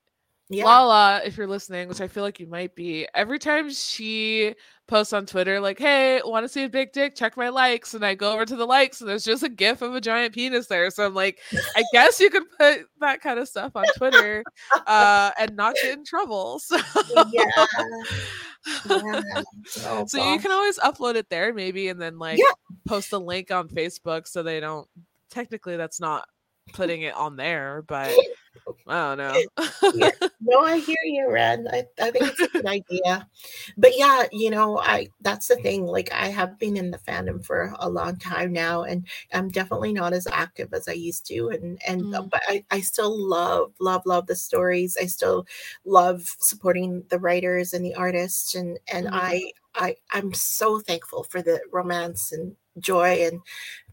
yeah. Lala, if you're listening, which I feel like you might be, every time she posts on Twitter, like, hey, want to see a big dick? Check my likes. And I go over to the likes and there's just a gif of a giant penis there. So I'm like, I guess you could put that kind of stuff on Twitter uh, and not get in trouble. So, yeah, yeah. Oh, so you can always upload it there, maybe, and then like Yeah. post a link on Facebook so they don't. Technically, that's not putting it on there, but I don't know. Yeah. no i hear you red I, I think it's a good idea but yeah you know i that's the thing like i have been in the fandom for a long time now and i'm definitely not as active as i used to and and uh, Mm. but I, I still love love love the stories i still love supporting the writers and the artists and and Mhm. i i i'm so thankful for the romance and joy and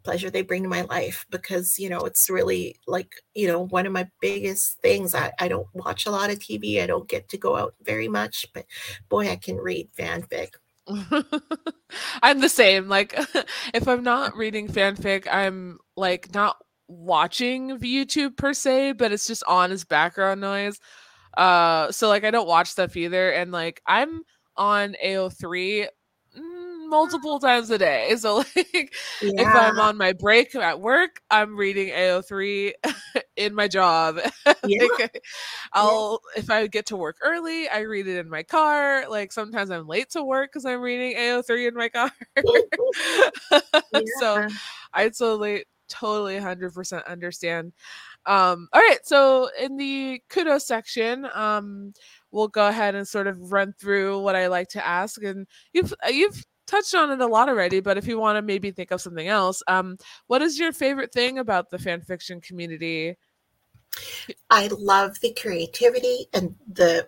pleasure they bring to my life because you know it's really like you know one of my biggest things I, I don't watch a lot of tv i don't get to go out very much but boy i can read fanfic I'm the same. Like, if I'm not reading fanfic, I'm like not watching YouTube per se, but it's just on as background noise. Uh, so like I don't watch stuff either, and like I'm on AO3 mm, multiple times a day. So like, if I'm on my break at work, I'm reading AO3 in my job. yeah like, I'll if I get to work early, I read it in my car. Like sometimes I'm late to work because I'm reading AO3 in my car. so. I totally, totally, hundred percent understand. Um, all right, so in the kudos section, um, we'll go ahead and sort of run through what I like to ask. And you've uh, you've touched on it a lot already, but if you want to maybe think of something else, um, what is your favorite thing about the fan fiction community? I love the creativity and the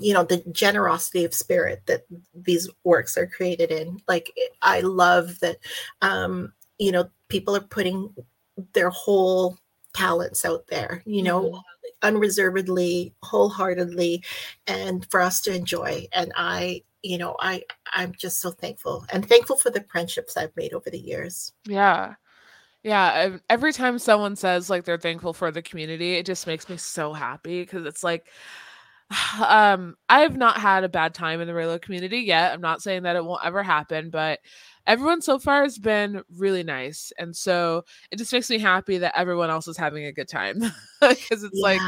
you know the generosity of spirit that these works are created in like i love that um you know people are putting their whole talents out there you know mm-hmm. unreservedly wholeheartedly and for us to enjoy and i you know i i'm just so thankful and thankful for the friendships i've made over the years. Yeah. Yeah every time someone says like they're thankful for the community it just makes me so happy because it's like um i have not had a bad time in the Reylo community yet. I'm not saying that it won't ever happen but everyone so far has been really nice and so it just makes me happy that everyone else is having a good time because it's yeah. like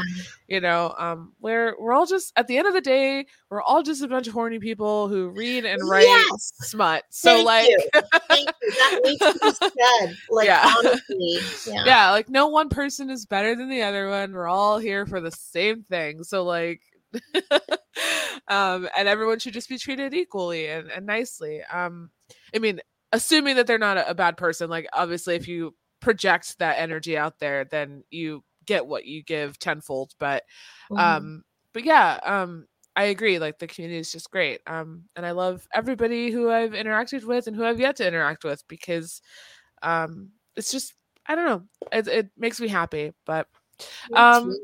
you know um we're we're all just at the end of the day we're all just a bunch of horny people who read and write yes. smut so Thank like you. Thank you. that needs to be like yeah. honestly yeah. yeah like no one person is better than the other one we're all here for the same thing so like um, and everyone should just be treated equally and, and nicely. Um, I mean, assuming that they're not a, a bad person, like obviously, if you project that energy out there, then you get what you give tenfold. But, mm-hmm. um, but yeah, um, I agree. Like the community is just great. Um, and I love everybody who I've interacted with and who I've yet to interact with because, um, it's just I don't know. It it makes me happy. But, um,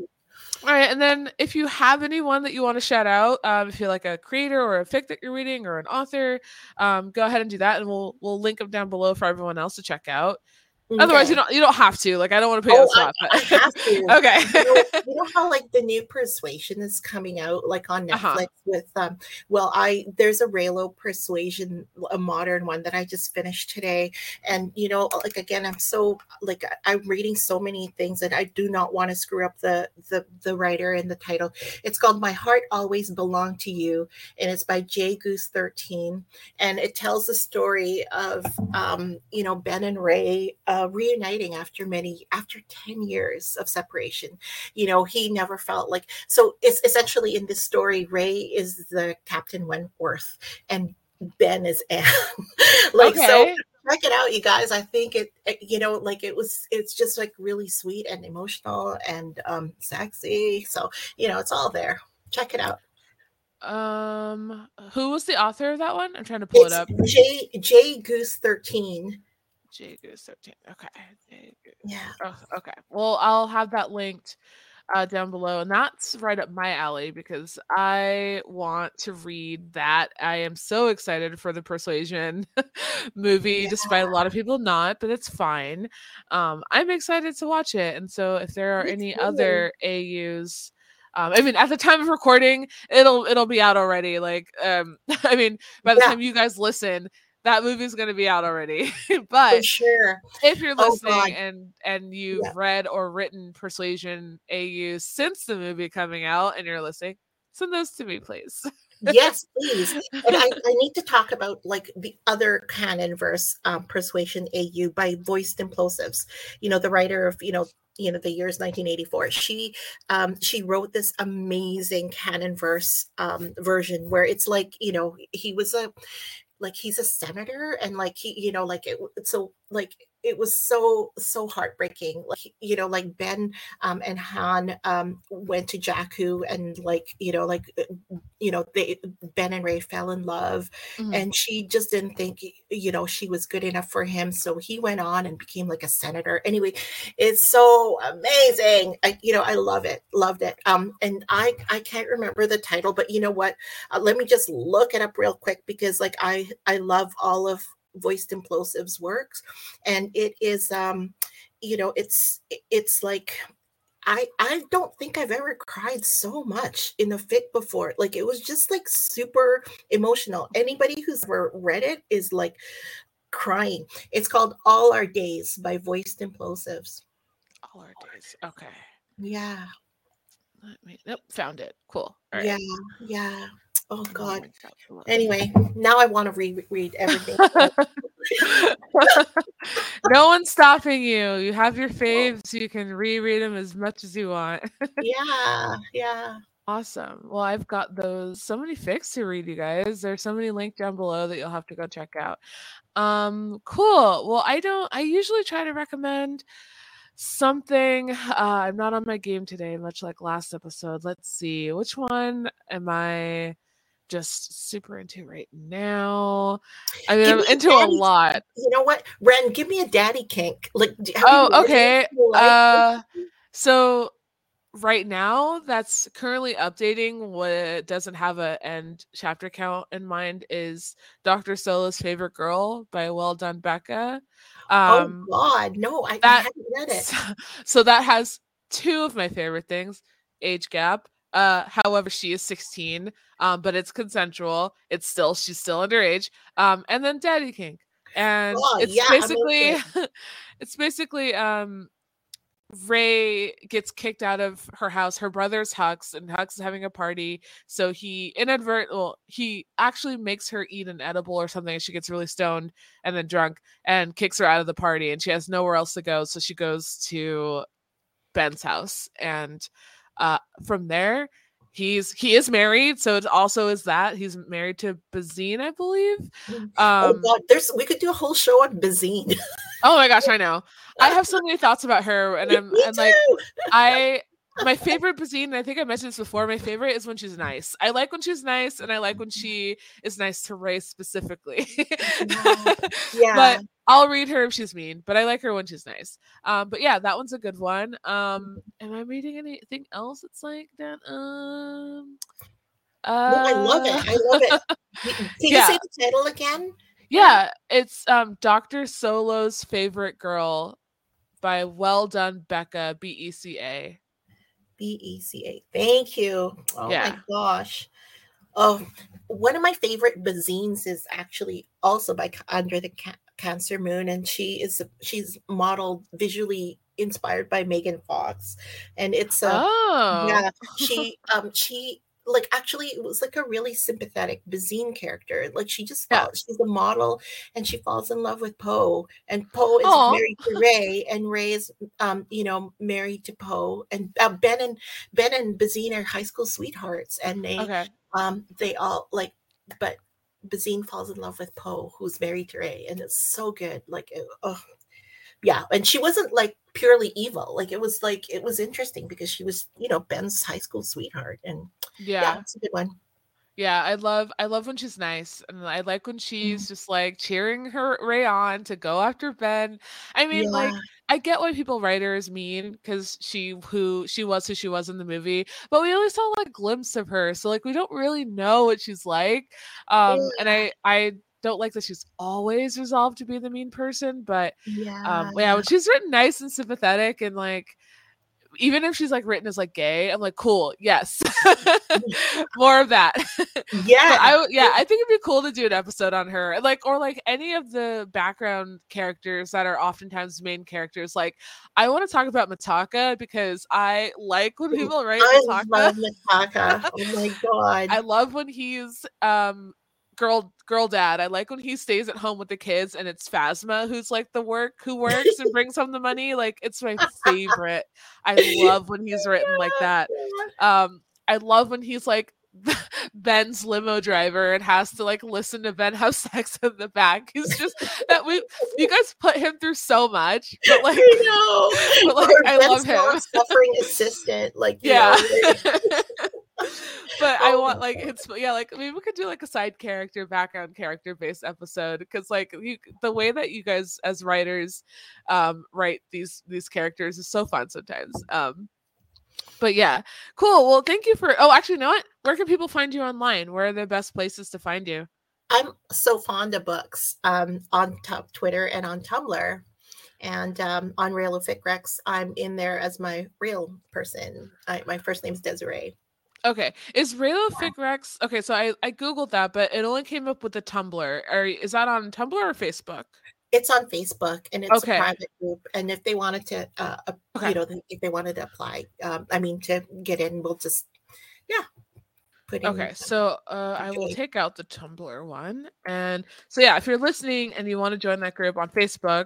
all right, and then if you have anyone that you want to shout out, um, if you're like a creator or a fic that you're reading or an author, um, go ahead and do that, and we'll we'll link them down below for everyone else to check out. Otherwise, you don't you don't have to. Like, I don't want to put you oh, on spot. I, I have to. okay. you, know, you, know, how like the new Persuasion is coming out, like on uh-huh. Netflix uh-huh. with um. Well, I there's a Reylo Persuasion, a modern one that I just finished today, and you know, like again, I'm so like I'm reading so many things that I do not want to screw up the the the writer and the title. It's called My Heart Always Belonged to You, and it's by J Goose 13, and it tells the story of um you know Ben and Rey. Uh, uh, reuniting after many after 10 years of separation. You know he never felt like so it's essentially in this story rey is the captain wentworth and ben is anne. Like okay. so check it out you guys. I think it, it, you know like it was it's just like really sweet and emotional and um sexy. So you know it's all there. Check it out. Um who was the author of that one? I'm trying to pull it's it up. J j goose 13 J 13. Okay. Yeah. Oh, okay. Well, I'll have that linked uh, down below. And that's right up my alley because I want to read that. I am so excited for the Persuasion movie, yeah. despite a lot of people not, but it's fine. Um, I'm excited to watch it. And so if there are Me any too. other AUs, um, I mean, at the time of recording, it'll it'll be out already. Like, um, I mean, by the yeah. time you guys listen, that movie's going to be out already. but For sure, if you're oh, listening oh, and and you've yeah. read or written Persuasion AU since the movie coming out, and you're listening, send those to me, please. yes, please. And I, I, need to talk about like the other canon verse, um, Persuasion AU by Voiced Implosives. You know, the writer of you know you know the years 1984 she um she wrote this amazing canon verse um version where it's like you know he was a like he's a senator and like he you know like it so like it was so so heartbreaking like you know like ben um, and han um, went to jakku and like you know like uh, you know they ben and rey fell in love mm-hmm. and she just didn't think you know she was good enough for him so he went on and became like a senator anyway it's so amazing I, you know i love it loved it um and i i can't remember the title but you know what uh, let me just look it up real quick because like i i love all of voiced implosives works and it is um you know it's it's like I I don't think I've ever cried so much in a fic before. Like it was just like super emotional. Anybody who's ever read it is like crying. It's called All Our Days by Voiced Implosives. All Our Days. Okay. Yeah. Let me nope, found it. Cool. Yeah, yeah. Oh God. Anyway, now I want to reread everything. no one's stopping you. You have your faves. You can reread them as much as you want. yeah, yeah. Awesome. Well, I've got those so many fics to read, you guys. There's so many linked down below that you'll have to go check out. Um, cool. Well, I don't. I usually try to recommend something. Uh, I'm not on my game today, much like last episode. Let's see. Which one am I? Just super into right now. I mean, give I'm into a, a lot. You know what, Ren? Give me a daddy kink. Like, oh, okay. Uh, so right now, that's currently updating. What doesn't have a end chapter count in mind is Doctor Solo's favorite girl by Well Done Becca. Oh, um, oh God, no, I, that, I haven't read it. So, so that has two of my favorite things: age gap uh, however, she is 16, um, but it's consensual. It's still she's still underage. Um, and then daddy kink, and oh, it's yeah, basically it's basically um, Rey gets kicked out of her house. Her brother's Hux, and Hux is having a party. So he inadvert well, he actually makes her eat an edible or something. And she gets really stoned and then drunk and kicks her out of the party. And she has nowhere else to go. So she goes to Ben's house. And uh, from there, he's he is married, so it also is that he's married to Bazine, I believe. Mm. Oh um, oh God, there's we could do a whole show on Bazine. oh my gosh, I know. I have so many thoughts about her, and I'm and like I my favorite Bazine, I think I mentioned this before. My favorite is when she's nice. I like when she's nice, and I like when she is nice to Rey specifically. yeah. But I'll read her if she's mean, but I like her when she's nice. Um, but yeah, that one's a good one. Um, am I reading anything else that's like that? Um, uh, no, I love it. I love it. Can you yeah. say the title again? Yeah, it's um Dr. Solo's favorite girl by Well Done Becca B E C A. B E C A. Thank you. Oh yeah. my gosh. Oh, one of my favorite bazines is actually also by Under the Ca- Cancer Moon, and she is she's modeled visually inspired by Megan Fox, and it's a oh. yeah she um she like actually it was like a really sympathetic Bazine character. Like she just yeah. falls, she's a model and she falls in love with Poe. And Poe is Aww. married to Rey, and Rey is um, you know, married to Poe. And uh, Ben and Ben and Bazine are high school sweethearts, and they okay. um they all like but Bazine falls in love with Poe, who's married to Rey, and it's so good. Like, oh, yeah. And she wasn't like purely evil. Like, it was like it was interesting because she was, you know, Ben's high school sweetheart, and yeah, yeah it's a good one. Yeah, I love I love when she's nice, and I like when she's mm. just like cheering her Rey on to go after Ben. I mean, yeah. like I get what people writers mean because she who she was who she was in the movie, but we only saw like a glimpse of her, so like we don't really know what she's like. Um, yeah. and I I don't like that she's always resolved to be the mean person, but yeah, um, yeah, when she's written nice and sympathetic and like even if she's like written as like gay, I'm like, cool, yes, more of that. Yeah, I yeah, I think it'd be cool to do an episode on her, like or like any of the background characters that are oftentimes main characters. Like, I want to talk about Mitaka because I like when people write I Mitaka. Love Mitaka. oh my god, I love when he's um girl girl dad. I like when he stays at home with the kids and it's Phasma who's like the work who works and brings home the money. Like it's my favorite. I love when he's written like that. Um I love when he's like Ben's limo driver and has to like listen to Ben have sex in the back. He's just that we you guys put him through so much. But like I know. But like I Ben's love him. Suffering assistant. Like yeah. Know, but I want like it's yeah, like maybe we could do like a side character, background character based episode because like you, the way that you guys as writers um write these these characters is so fun sometimes. Um but yeah, cool. Well, thank you for. Oh, actually, you know what? Where can people find you online? Where are the best places to find you? I'm so fond of books um, on top Twitter and on Tumblr. And um, on Rail of Rex, I'm in there as my real person. I, my first name is Desiree. Okay. Is Reylo Recs? Okay, so I, I Googled that, but it only came up with the Tumblr. Or is that on Tumblr or Facebook? It's on Facebook and it's okay. a private group. And if they wanted to, uh, okay. you know, if they wanted to apply, um, I mean, to get in, we'll just, yeah, putting. Okay, so uh, I will take out the Tumblr one, and so yeah, if you're listening and you want to join that group on Facebook,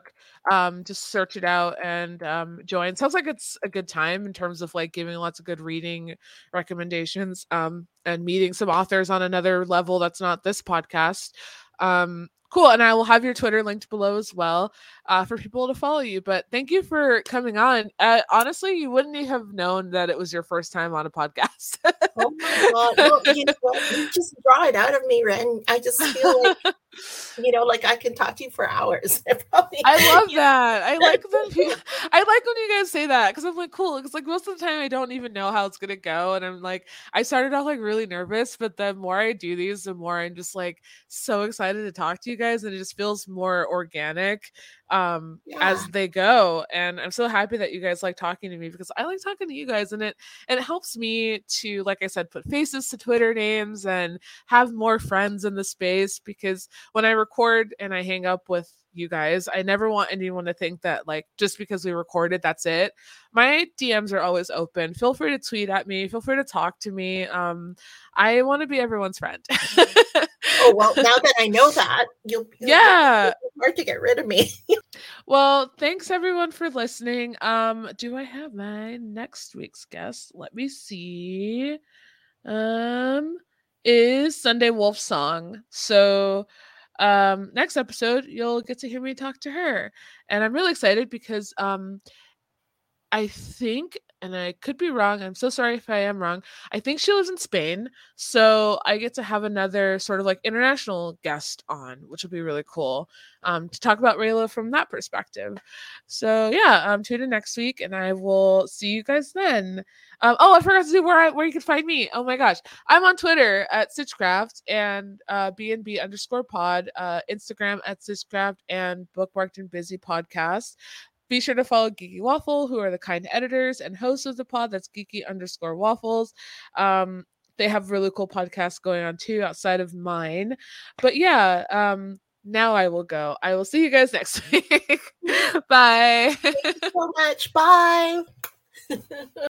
um, just search it out and um, join. Sounds like it's a good time in terms of like giving lots of good reading recommendations, um, and meeting some authors on another level that's not this podcast. Um, cool, and I will have your Twitter linked below as well uh, for people to follow you. But thank you for coming on. Uh, honestly, you wouldn't have known that it was your first time on a podcast. Oh my god! Well, you know? You just draw it out of me, Ren. I just feel like you know, like I can talk to you for hours. I probably. I love that. I like when I like when you guys say that because I'm like, cool. Because like most of the time, I don't even know how it's gonna go, and I'm like, I started off like really nervous, but the more I do these, the more I'm just like so excited to talk to you guys, and it just feels more organic um as they go and i'm so happy that you guys like talking to me because i like talking to you guys and it and it helps me to like i said put faces to twitter names and have more friends in the space because when I record and I hang up with you guys, I never want anyone to think that like just because we recorded, that's it. My DMs are always open. Feel free to tweet at me. Feel free to talk to me. Um, I want to be everyone's friend. Oh well, now that I know that, you'll. you'll yeah. hard to get rid of me. Well, thanks everyone for listening. Um, do I have my next week's guest? Let me see. Um, is Sunday Wolf Song. So um next episode you'll get to hear me talk to her. And I'm really excited because um I think, and I could be wrong. I'm so sorry if I am wrong. I think she lives in Spain, so I get to have another sort of like international guest on, which will be really cool um, to talk about Reylo from that perspective. So yeah, um, tune in next week, and I will see you guys then. Um, oh, I forgot to do where I, where you can find me. Oh my gosh, I'm on Twitter at Stitchcraft and uh, BNB underscore Pod, uh, Instagram at Stitchcraft, and Bookmarked and Busy Podcast. Be sure to follow Geeky Waffle, who are the kind editors and hosts of the pod. That's geeky underscore waffles. Um, they have really cool podcasts going on too outside of mine. But yeah, um, now I will go. I will see you guys next week. Bye. Thank you so much. Bye.